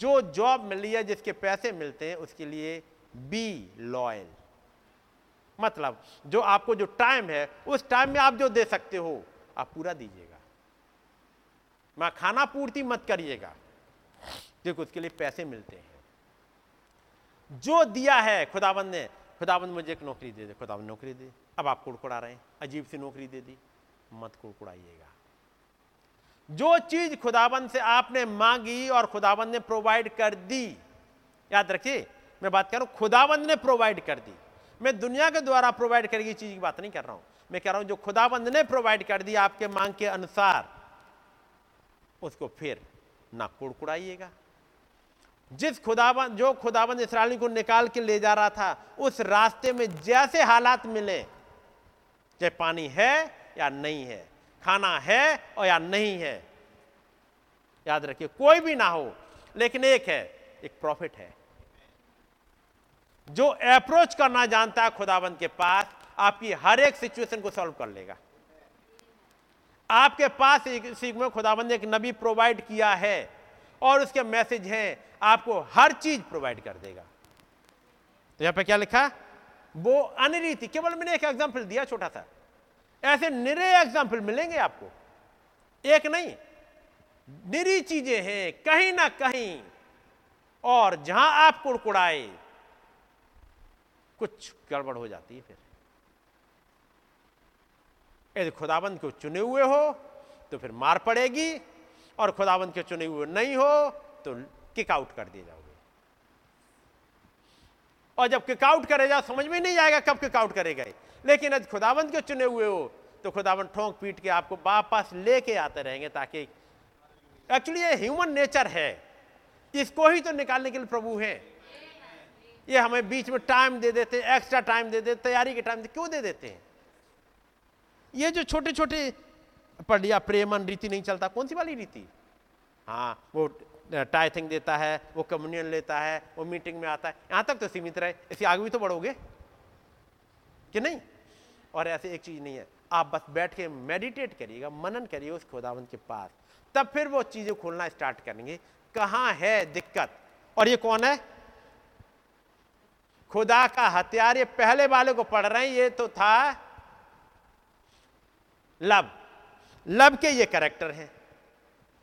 जो जॉब मिली है, जिसके पैसे मिलते हैं, उसके लिए बी लॉयल मतलब जो आपको जो टाइम है, उस टाइम में आप जो दे सकते हो, आप पूरा दीजिएगा। मैं खाना पूर्ति मत करिएगा। देखो, उसके लिए पैसे मिलते हैं। जो दिया है खुदावन ने खुदाबंद मुझे एक नौकरी दे दे, खुदाबंद नौकरी दे। अब आप कुड़कुड़ा रहे हैं अजीब सी नौकरी दे दी, मत कुड़कुड़ाइएगा। जो चीज़ खुदाबंद से आपने मांगी और खुदाबंद ने प्रोवाइड कर दी, याद रखिए, मैं बात कर रहा हूँ, खुदाबंद ने प्रोवाइड कर दी। मैं दुनिया के द्वारा प्रोवाइड करेगी चीज़ की बात नहीं कर रहा हूँ। मैं कह रहा हूँ, जो खुदाबंद ने प्रोवाइड कर दी आपके मांग के अनुसार, उसको फिर ना कुड़कुड़ाइएगा। जिस खुदाबंद, जो खुदाबंद इसराइली को निकाल के ले जा रहा था, उस रास्ते में जैसे हालात मिले, चाहे पानी है या नहीं है, खाना है और या नहीं है, याद रखिए, कोई भी ना हो, लेकिन एक है, एक प्रॉफिट है। जो अप्रोच करना जानता है खुदाबंद के पास, आपकी हर एक सिचुएशन को सॉल्व कर लेगा। आपके पास में खुदाबंद ने एक नबी प्रोवाइड किया है। और उसके मैसेज हैं, आपको हर चीज़ प्रोवाइड कर देगा। तो यहाँ पे क्या लिखा? वो अनरीति, केवल मैंने एक एग्जांपल दिया छोटा सा। ऐसे निरे एग्ज़ाम्पल मिलेंगे आपको। एक नहीं, निरी चीज़ें हैं, कहीं ना कहीं। और जहाँ आप कुड़कुड़ाए, कुछ गड़बड़ हो जाती है फिर। यदि खुदाबंद को चुने हुए हो तो फिर मार पड़ेगी। और खुदाबंद के चुने हुए नहीं हो तो किक आउट कर दिए जाओगे। और जब किक आउट करे जाओ, समझ में नहीं आएगा कब किक आउट करेगा लेकिन यदि खुदाबंद के चुने हुए हो तो खुदाबंद ठोंक पीट के आपको वापस लेके आते रहेंगे ताकि एक्चुअली ये ह्यूमन नेचर है। इसको ही तो निकालने के लिए प्रभु हैं। ये हमें बीच में टाइम दे देते हैं एक्स्ट्रा टाइम दे देते, तैयारी के टाइम क्यों दे देते हैं? ये जो छोटे छोटे पढ़िया प्रेमन रीति नहीं चलता, कौन सी वाली रीति? हाँ वो टाइथिंग देता है, वो कम्युनियन लेता है, वो मीटिंग में आता है, यहाँ तक तो सीमित रहे इसी आगे भी तो बढ़ोगे? कि नहीं? और ऐसे एक चीज़ नहीं है, आप बस बैठ के मेडिटेट करिएगा, मनन करिए उस खुदावंत के पास, तब फिर वो चीज़ें खोलना स्टार्ट करेंगे। कहाँ है दिक्कत? और ये कौन है? खुदा का हथियार, ये पहले वाले को पढ़ रहे हैं, ये तो था लब लब के ये करेक्टर हैं।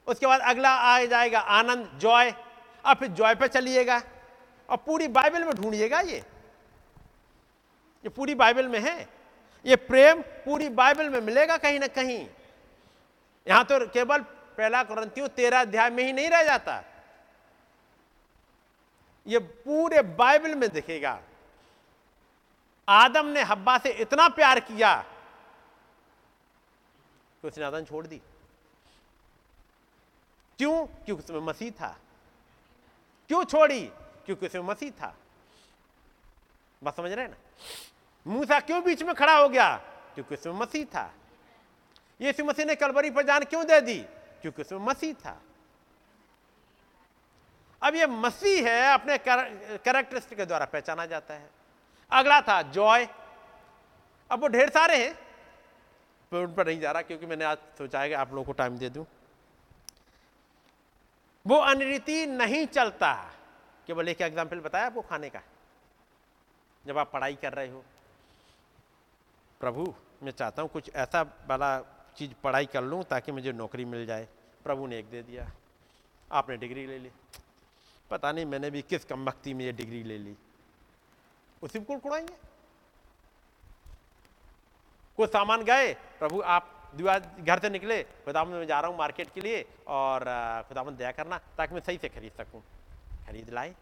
उसके बाद अगला आ जाएगा आनंद, जॉय। अब फिर जॉय पे चलिएगा। और पूरी बाइबल में ढूंढिएगा ये। ये पूरी बाइबल में है। ये प्रेम पूरी बाइबल में मिलेगा कहीं ना कहीं। यहाँ तो केवल पहला क्रंतियों तेरह अध्याय में ही नहीं रह जाता। ये पूरे बाइबल में दिखेगा। आदम ने हब्बा से इतना प्यार किया कि उसने आदम छोड़ दी। क्यों? क्योंकि उसमें मसीह था। क्यों छोड़ी? क्योंकि उसमें मसीह था। बस समझ रहे हैं ना? मूसा क्यों बीच में खड़ा हो गया? क्योंकि उसमें मसीह था। यीशु मसीह ने कलबरी पर जान क्यों दे दी? क्योंकि उसमें मसीह था। अब ये मसीह है, अपने कैरेक्टरिस्टिक के द्वारा पहचाना जाता है। अगला था जॉय। अब वो ढेर सारे हैं। पर उन पर नहीं जा रहा क्योंकि मैंने आज सोचा है कि आप लोगों को टाइम दे दूँ। वो अनरीति नहीं चलता। केवल एक एग्ज़ाम्पल बताया आपको खाने का। जब आप पढ़ाई कर रहे हो। प्रभु, मैं चाहता हूँ कुछ ऐसा वाला चीज़ पढ़ाई कर लूँ ताकि मुझे नौकरी मिल जाए। प्रभु ने एक दे दिया। आपने डिग्री ले ली। पता नहीं मैंने भी किस कम वक्ति में ये डिग्री ले ली। उसी को कुड़ाएँगे कुछ सामान गए। प्रभु, आप घर से निकले। खुदामंद में जा रहा हूँ मार्केट के लिए और खुदामंद दया करना ताकि मैं सही से खरीद सकूँ। खरीद लाए।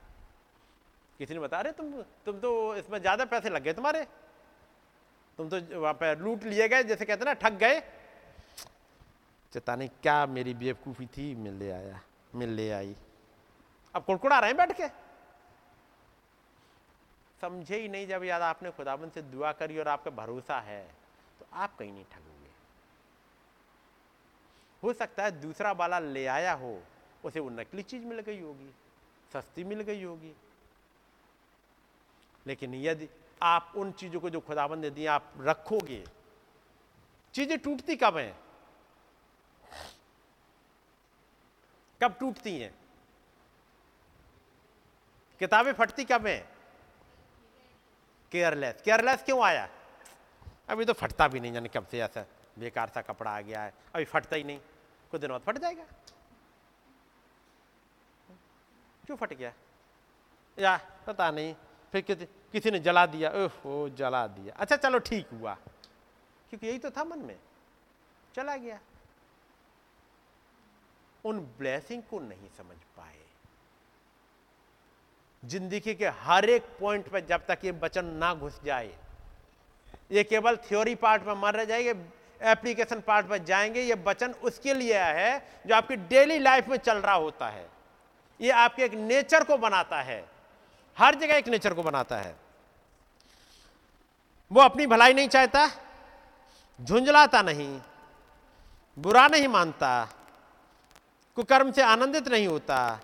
किसी ने बता रहे तुम तुम तो इसमें ज़्यादा पैसे लग गए तुम्हारे। तुम तो वहाँ पर लूट लिए गए, जैसे कहते ना, ठग गए। चेता नहीं क्या मेरी बेवकूफ़ी थी? मिल ले आया मिल ले आई। अब कुड़कुड़ा रहे हैं बैठ के। समझे ही नहीं जब याद आपने खुदाबंद से दुआ करी और आपका भरोसा है। आप कहीं नहीं ठगोगे। हो सकता है दूसरा वाला ले आया हो, उसे वो नकली चीज़ मिल गई होगी, सस्ती मिल गई होगी। लेकिन यदि आप उन चीज़ों को जो खुदाबंद दिया आप रखोगे, चीज़ें टूटती कब हैं? कब टूटती हैं? किताबें फटती कब हैं? केयरलेस। केयरलेस क्यों आया? अभी तो फटता भी नहीं जाने कब से ऐसा बेकार सा कपड़ा आ गया है। अभी फटता ही नहीं। कुछ दिन बाद फट जाएगा। क्यों फट गया? या, पता नहीं। फिर किसी किसी ने जला दिया। ओह, जला दिया। अच्छा चलो ठीक हुआ। क्योंकि यही तो था मन में। चला गया। उन ब्लेसिंग को नहीं समझ पाए। ज़िंदगी के हर एक पॉइंट पर जब तक ये वचन ना घुस जाए ये केवल थ्योरी पार्ट में मर रह जाएँगे एप्लीकेशन पार्ट पर जाएँगे, ये वचन उसके लिए है जो आपकी डेली लाइफ में चल रहा होता है। ये आपके एक नेचर को बनाता है। हर जगह एक नेचर को बनाता है। वो अपनी भलाई नहीं चाहता, झुंझलाता नहीं, बुरा नहीं मानता, कुकर्म से आनंदित नहीं होता,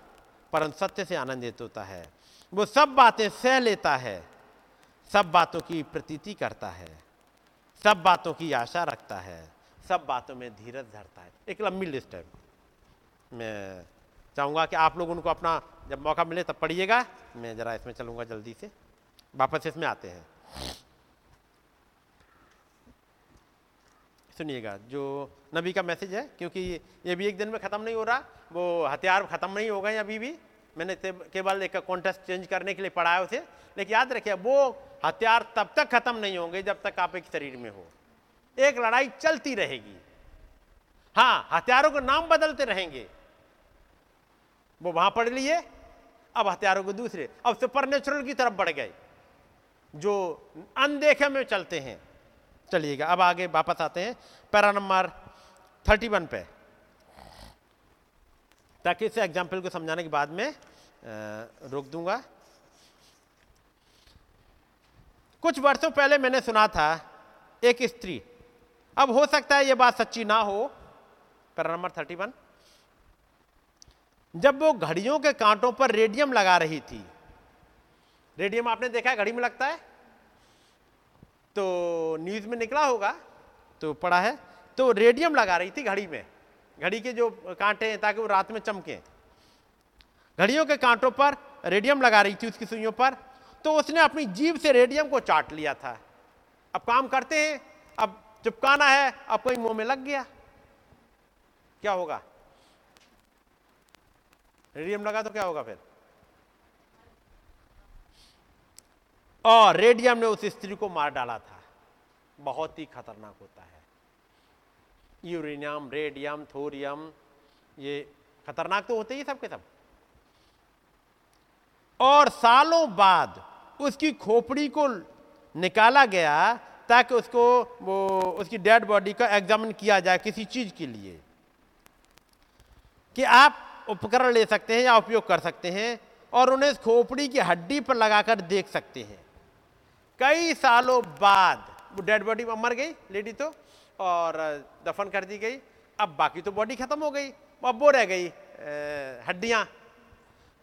परंतु सत्य से आनंदित होता है। वो सब बातें सह लेता है। सब बातों की प्रतीति करता है, सब बातों की आशा रखता है, सब बातों में धीरज धरता है। एक लंबी लिस्ट है। मैं चाहूँगा कि आप लोग उनको अपना जब मौका मिले तब पढ़िएगा। मैं ज़रा इसमें चलूँगा जल्दी से। वापस इसमें आते हैं। सुनिएगा, जो नबी का मैसेज है, क्योंकि ये भी एक दिन में ख़त्म नहीं हो रहा, वो हथियार ख़त्म नहीं हो गए अभी भी। मैंने केवल एक कॉन्टेस्ट चेंज करने के लिए पढ़ाया उसे। लेकिन याद रखिए, वो हथियार तब तक ख़त्म नहीं होंगे जब तक आप एक शरीर में हो। एक लड़ाई चलती रहेगी। हाँ हथियारों के नाम बदलते रहेंगे। वो वहाँ पढ़ लिए, अब हथियारों को दूसरे। अब सुपर नेचुरल की तरफ़ बढ़ गए, जो अनदेखे में चलते हैं। चलिएगा, अब आगे वापस आते हैं। पैरा नंबर थर्टी वन पे। ताकि इसे एग्ज़ाम्पल को समझाने के बाद में रोक दूँगा। कुछ वर्षों पहले मैंने सुना था, एक स्त्री, अब हो सकता है यह बात सच्ची ना हो। पैरा नंबर थर्टी वन जब वो घड़ियों के कांटों पर रेडियम लगा रही थी, रेडियम आपने देखा है, घड़ी में लगता है? तो न्यूज़ में निकला होगा तो पढ़ा है तो रेडियम लगा रही थी घड़ी में। घड़ी के जो कांटे हैं, ताकि वो रात में चमके। घड़ियों के कांटों पर रेडियम लगा रही थी उसकी सुइयों पर तो उसने अपनी जीव से रेडियम को चाट लिया था। अब काम करते हैं, अब चिपकाना है, अब कोई मुँह में लग गया। क्या होगा? रेडियम लगा तो क्या होगा फिर? और रेडियम ने उस स्त्री को मार डाला था। बहुत ही खतरनाक होता है। यूरेनियम, रेडियम, थोरियम, ये खतरनाक तो होते ही सबके सब। और सालों बाद उसकी खोपड़ी को निकाला गया ताकि उसको वो, उसकी डेड बॉडी का एग्जामिन किया जाए किसी चीज़ के लिए। कि आप उपकरण ले सकते हैं या उपयोग कर सकते हैं और उन्हें इस खोपड़ी की हड्डी पर लगाकर देख सकते हैं। कई सालों बाद वो डेड बॉडी मर गई, लेडी तो। और दफन कर दी गई। अब बाकी तो बॉडी खत्म हो गई, अब वो रह गई हड्डियाँ।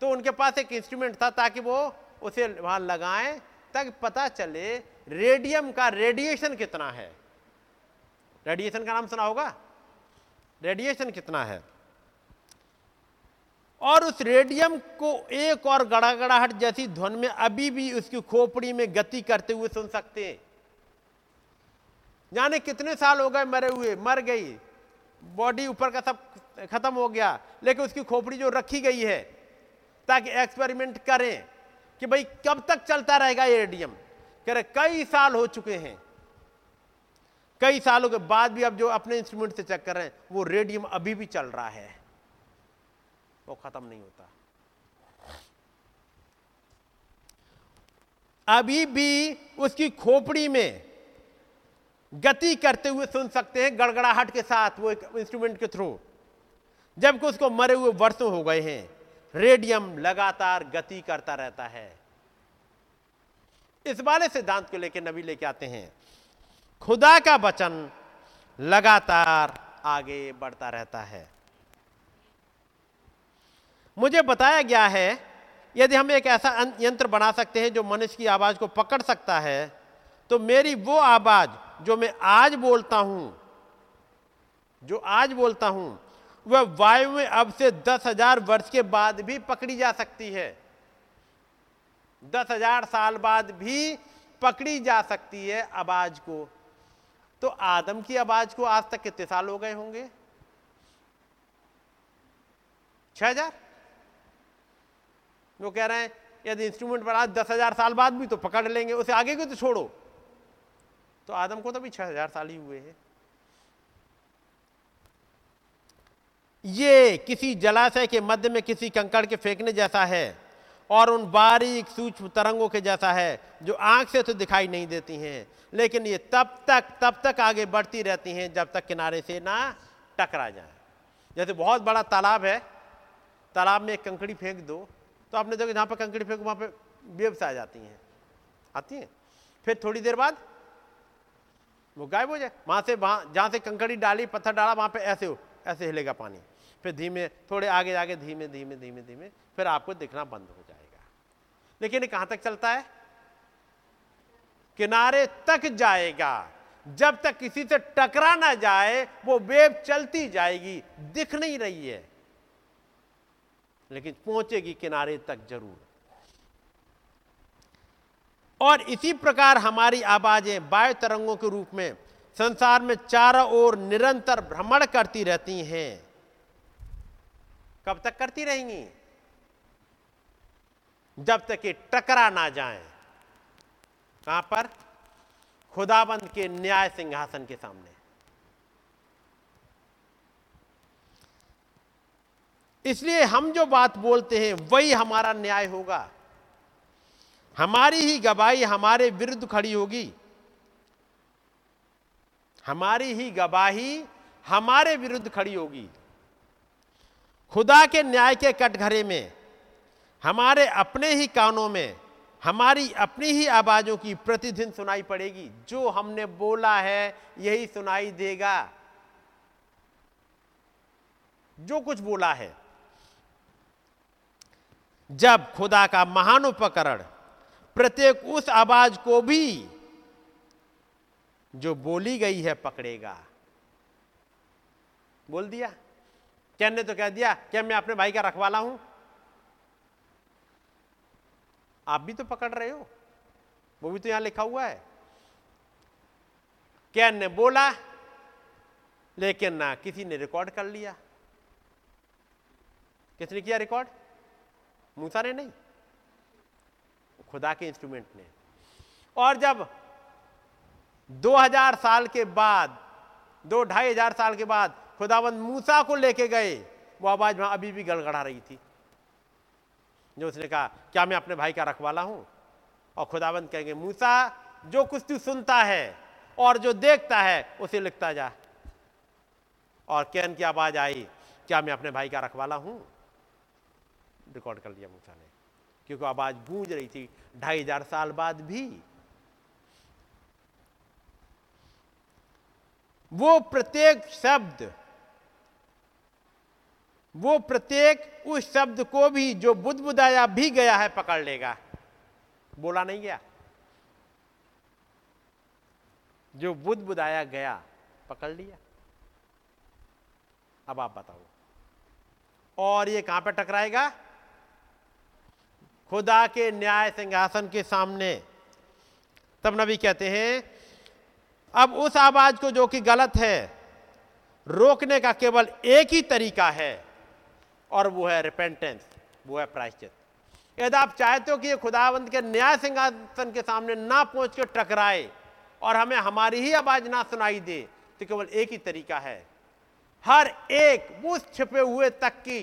तो उनके पास एक इंस्ट्रूमेंट था ताकि वो उसे वहाँ लगाएँ, ताकि पता चले रेडियम का रेडिएशन कितना है। रेडिएशन का नाम सुना होगा? रेडिएशन कितना है? और उस रेडियम को एक और गड़ागड़ाहट जैसी ध्वन में अभी भी उसकी खोपड़ी में गति करते हुए सुन सकते हैं। जाने कितने साल हो गए मरे हुए, मर गई। बॉडी ऊपर का सब खत्म हो गया, लेकिन उसकी खोपड़ी जो रखी गई है, ताकि एक्सपेरिमेंट करें कि भाई कब तक चलता रहेगा ये रेडियम कह रहे, कई साल हो चुके हैं। कई सालों के बाद भी अब जो अपने इंस्ट्रूमेंट से चेक कर रहे हैं, वो रेडियम अभी भी चल रहा है। वो खत्म नहीं होता। अभी भी उसकी खोपड़ी में गति करते हुए सुन सकते हैं गड़गड़ाहट के साथ वो एक इंस्ट्रूमेंट के थ्रू जबकि उसको मरे हुए वर्षों हो गए हैं रेडियम लगातार गति करता रहता है। इस वाले सिद्धांत को लेकर नबी लेके आते हैं, खुदा का वचन लगातार आगे बढ़ता रहता है। मुझे बताया गया है, यदि हम एक ऐसा यंत्र बना सकते हैं जो मनुष्य की आवाज़ को पकड़ सकता है तो मेरी वो आवाज़ जो मैं आज बोलता हूँ, जो आज बोलता हूँ, वह वायु में अब से दस हज़ार वर्ष के बाद भी पकड़ी जा सकती है। दस हज़ार साल बाद भी पकड़ी जा सकती है आवाज़ को। तो आदम की आवाज़ को आज तक कितने साल हो गए होंगे? छह हज़ार? वो कह रहे हैं, यदि इंस्ट्रूमेंट बना दस हज़ार साल बाद भी तो पकड़ लेंगे, उसे आगे को तो छोड़ो? तो आदम को तो भी छह हज़ार साल ही हुए हैं। ये किसी जलाशय के मध्य में किसी कंकड़ के फेंकने जैसा है और उन बारीक सूक्ष्म तरंगों के जैसा है जो आँख से तो दिखाई नहीं देती हैं, लेकिन ये तब तक तब तक आगे बढ़ती रहती हैं जब तक किनारे से ना टकरा जाए। जैसे बहुत बड़ा तालाब है, तालाब में एक कंकड़ी फेंक दो तो आपने देखो जहाँ पर कंकड़ी फेंको, वहाँ पर वेब्स आ जाती हैं। आती हैं? फिर थोड़ी देर बाद वो गायब हो जाए। वहाँ से वहाँ, जहाँ से कंकड़ी डाली, पत्थर डाला, वहाँ पे ऐसे हो, ऐसे हिलेगा पानी। फिर धीमे, थोड़े आगे आगे धीमे धीमे धीमे धीमे, फिर आपको दिखना बंद हो जाएगा। लेकिन ये कहाँ तक चलता है? किनारे तक जाएगा। जब तक किसी से टकरा ना जाए, वो वेब चलती जाएगी, दिख नहीं रही है। लेकिन पहुंचेगी किनारे तक ज़रूर। और इसी प्रकार हमारी आवाज़ें वायु तरंगों के रूप में संसार में चारों ओर निरंतर भ्रमण करती रहती हैं। कब तक करती रहेंगी? जब तक ये टकरा ना जाए। कहाँ पर? खुदाबंद के न्याय सिंहासन के सामने। इसलिए हम जो बात बोलते हैं, वही हमारा न्याय होगा। हमारी ही गवाही हमारे विरुद्ध खड़ी होगी। हमारी ही गवाही हमारे विरुद्ध खड़ी होगी। खुदा के न्याय के कटघरे में, हमारे अपने ही कानों में, हमारी अपनी ही आवाजों की प्रतिदिन सुनाई पड़ेगी। जो हमने बोला है, यही सुनाई देगा। जो कुछ बोला है। जब खुदा का महानुपकरण प्रत्येक उस आवाज़ को भी जो बोली गई है पकड़ेगा। बोल दिया? कैन ने तो कह दिया, क्या मैं अपने भाई का रखवाला हूँ? आप भी तो पकड़ रहे हो, वो भी तो यहाँ लिखा हुआ है। कैन ने बोला, लेकिन ना किसी ने रिकॉर्ड कर लिया। किसने किया रिकॉर्ड मूसा ने नहीं। खुदा के इंस्ट्रूमेंट ने। और जब 2000 साल के बाद, दो ढाई हज़ार साल के बाद खुदाबंद मूसा को लेके गए, वो आवाज़ वहाँ अभी भी गड़गड़ा रही थी। जो उसने कहा, क्या मैं अपने भाई का रखवाला हूँ? और खुदाबंद कहेंगे, मूसा, जो कुछ तू सुनता है और जो देखता है, उसे लिखता जा। और कैन की आवाज़ आई, क्या मैं अपने भाई का रखवाला हूँ? रिकॉर्ड कर लिया मूसा ने। क्योंकि आवाज़ गूंज रही थी, ढाई हज़ार साल बाद भी। वो प्रत्येक शब्द, वो प्रत्येक उस शब्द को भी जो बुद्ध बुदाया भी गया है पकड़ लेगा। बोला नहीं गया। जो बुद्ध बुदाया गया, पकड़ लिया। अब आप बताओ। और ये कहाँ पर टकराएगा? खुदा के न्याय सिंहासन के सामने। तब नबी कहते हैं, अब उस आवाज़ को जो कि गलत है, रोकने का केवल एक ही तरीका है, और वो है रिपेंटेंस वो है प्रायश्चित। यदि आप चाहते हो कि ये खुदावंत के न्याय सिंहासन के सामने ना पहुँच के टकराए, और हमें हमारी ही आवाज़ ना सुनाई दे तो केवल एक ही तरीका है। हर एक उस छिपे हुए तक की,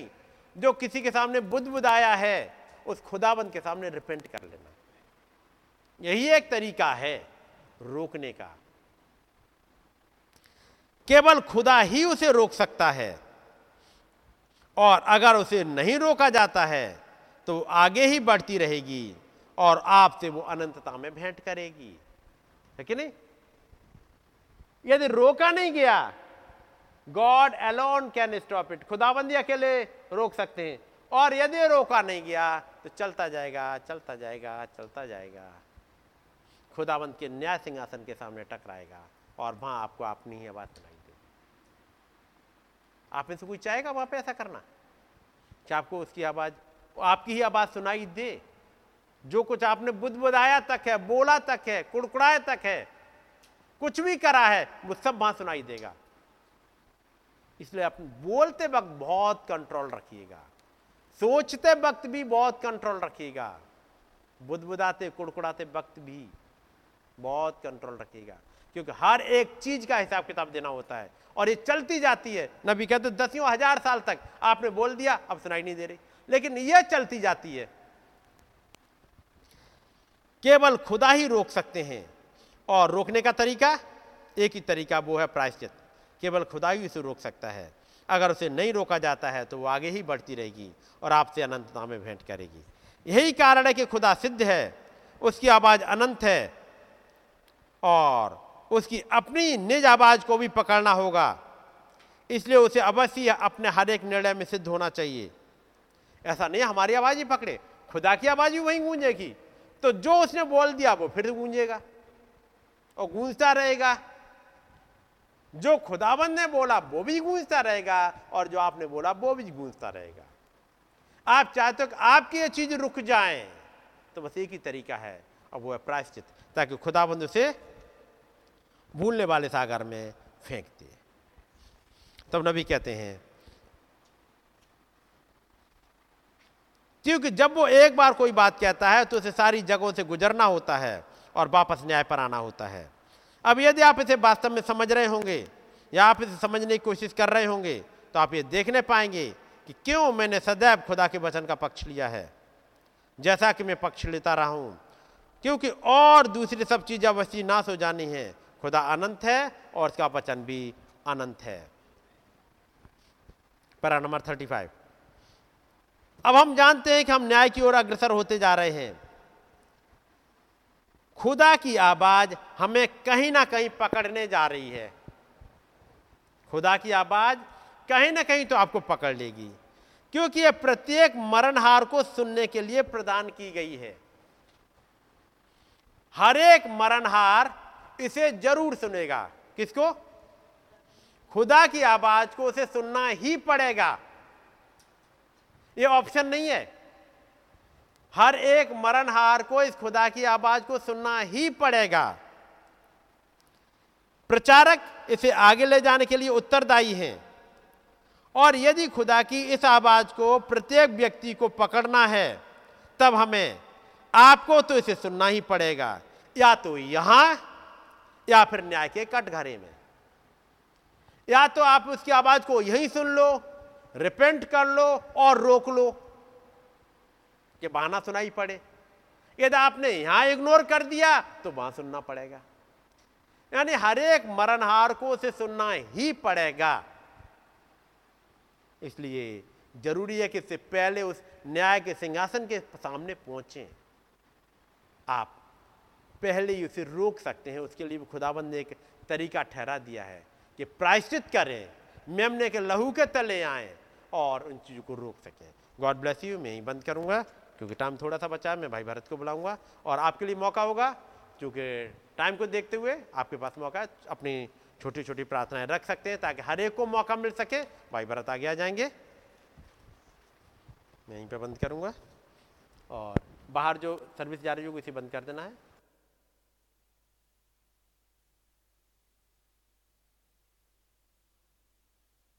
जो किसी के सामने बुद्ध बुदाया है उस खुदाबंद के सामने रिपेंट कर लेना। यही एक तरीका है रोकने का। केवल खुदा ही उसे रोक सकता है और अगर उसे नहीं रोका जाता है तो आगे ही बढ़ती रहेगी और आपसे वो अनंतता में भेंट करेगी। है कि नहीं? यदि रोका नहीं गया God alone can stop it खुदाबंदी अकेले रोक सकते हैं। और यदि रोका नहीं गया तो चलता जाएगा चलता जाएगा चलता जाएगा। खुदाबंद के न्याय सिंहासन के सामने टकराएगा और वहाँ आपको अपनी ही आवाज़ सुनाई दे आप में से कोई चाहेगा वहाँ पे ऐसा करना? कि आपको उसकी आवाज़, आपकी ही आवाज़ सुनाई दे? जो कुछ आपने बुद्ध बुदाया तक है, बोला तक है, कुड़कुड़ाया तक है, कुछ भी करा है, वो सब वहाँ सुनाई देगा। इसलिए आप बोलते वक्त बहुत कंट्रोल रखिएगा। सोचते वक्त भी बहुत कंट्रोल रखिएगा। बुदबुदाते, कुड़कुड़ाते वक्त भी बहुत कंट्रोल रखिएगा। क्योंकि हर एक चीज़ का हिसाब किताब देना होता है और ये चलती जाती है। नबी कहते दसियों हज़ार साल तक आपने बोल दिया, अब सुनाई नहीं दे रही। लेकिन यह चलती जाती है। केवल खुदा ही रोक सकते हैं। और रोकने का तरीका, एक ही तरीका वो है प्रायश्चित। केवल खुदा ही उसे रोक सकता है। अगर उसे नहीं रोका जाता है तो वो आगे ही बढ़ती रहेगी और आपसे अनंतता में भेंट करेगी। यही कारण है कि खुदा सिद्ध है, उसकी आवाज़ अनंत है और उसकी अपनी निज आवाज़ को भी पकड़ना होगा। इसलिए उसे अवश्य अपने हर एक निर्णय में सिद्ध होना चाहिए। ऐसा नहीं हमारी आवाज़ ही पकड़े, खुदा की आवाज़ भी वहीं गूंजेगी। तो जो उसने बोल दिया, वो फिर गूंजेगा और गूंजता रहेगा। जो खुदाबंद ने बोला, वो भी गूंजता रहेगा, और जो आपने बोला, वो भी गूंजता रहेगा। आप चाहते हो कि आपकी ये चीज़ रुक जाए। तो बस एक ही तरीका है, और वो है प्रायश्चित, ताकि खुदाबंद उसे भूलने वाले सागर में फेंक दे। तब नबी कहते हैं, क्योंकि जब वो एक बार कोई बात कहता है तो उसे सारी जगहों से गुजरना होता है, और वापस न्याय पर आना होता है। अब यदि आप इसे वास्तव में समझ रहे होंगे या आप इसे समझने की कोशिश कर रहे होंगे तो आप ये देखने पाएँगे कि क्यों मैंने सदैव खुदा के वचन का पक्ष लिया है। जैसा कि मैं पक्ष लेता रहा हूँ, क्योंकि और दूसरी सब चीज़ें अवश्य नाश हो जानी है। खुदा अनंत है और उसका वचन भी अनंत है। Para number thirty five. अब हम जानते हैं कि हम न्याय की ओर अग्रसर होते जा रहे हैं। खुदा की आवाज़ हमें कहीं ना कहीं पकड़ने जा रही है। खुदा की आवाज़ कहीं ना कहीं तो आपको पकड़ लेगी, क्योंकि यह प्रत्येक मरणहार को सुनने के लिए प्रदान की गई है। हर एक मरणहार इसे ज़रूर सुनेगा। किसको? खुदा की आवाज़ को उसे सुनना ही पड़ेगा। यह ऑप्शन नहीं है। हर एक मरणहार को इस खुदा की आवाज़ को सुनना ही पड़ेगा। प्रचारक इसे आगे ले जाने के लिए उत्तरदायी हैं। और यदि खुदा की इस आवाज़ को प्रत्येक व्यक्ति को पकड़ना है, तब हमें, आपको तो इसे सुनना ही पड़ेगा। या तो यहाँ, या फिर न्याय के कटघरे में। या तो आप उसकी आवाज़ को यहीं सुन लो रिपेंट कर लो और रोक लो। कि बहाना सुनाई पड़े। यदि आपने यहाँ इग्नोर कर दिया तो वहाँ सुनना पड़ेगा। यानी हर एक मरणहार को उसे सुनना ही पड़ेगा। इसलिए ज़रूरी है कि इससे पहले उस न्याय के सिंहासन के सामने पहुँचे। आप पहले ही उसे रोक सकते हैं। उसके लिए खुदाबंद ने एक तरीका ठहरा दिया है कि प्रायश्चित करें, मेमने के लहू के तले आए और उन चीज़ों को रोक सकें। गॉड ब्लेस यू मैं ही बंद करूँगा। क्योंकि टाइम थोड़ा सा बचा है मैं भाई भरत को बुलाऊँगा और आपके लिए मौका होगा, क्योंकि टाइम को देखते हुए आपके पास मौका है, अपनी छोटी छोटी प्रार्थनाएँ रख सकते हैं ताकि हर एक को मौका मिल सके। भाई भरत आगे आ जाएँगे। मैं यहीं पर बंद करूँगा और बाहर जो सर्विस जा रही होगी उसे बंद कर देना है।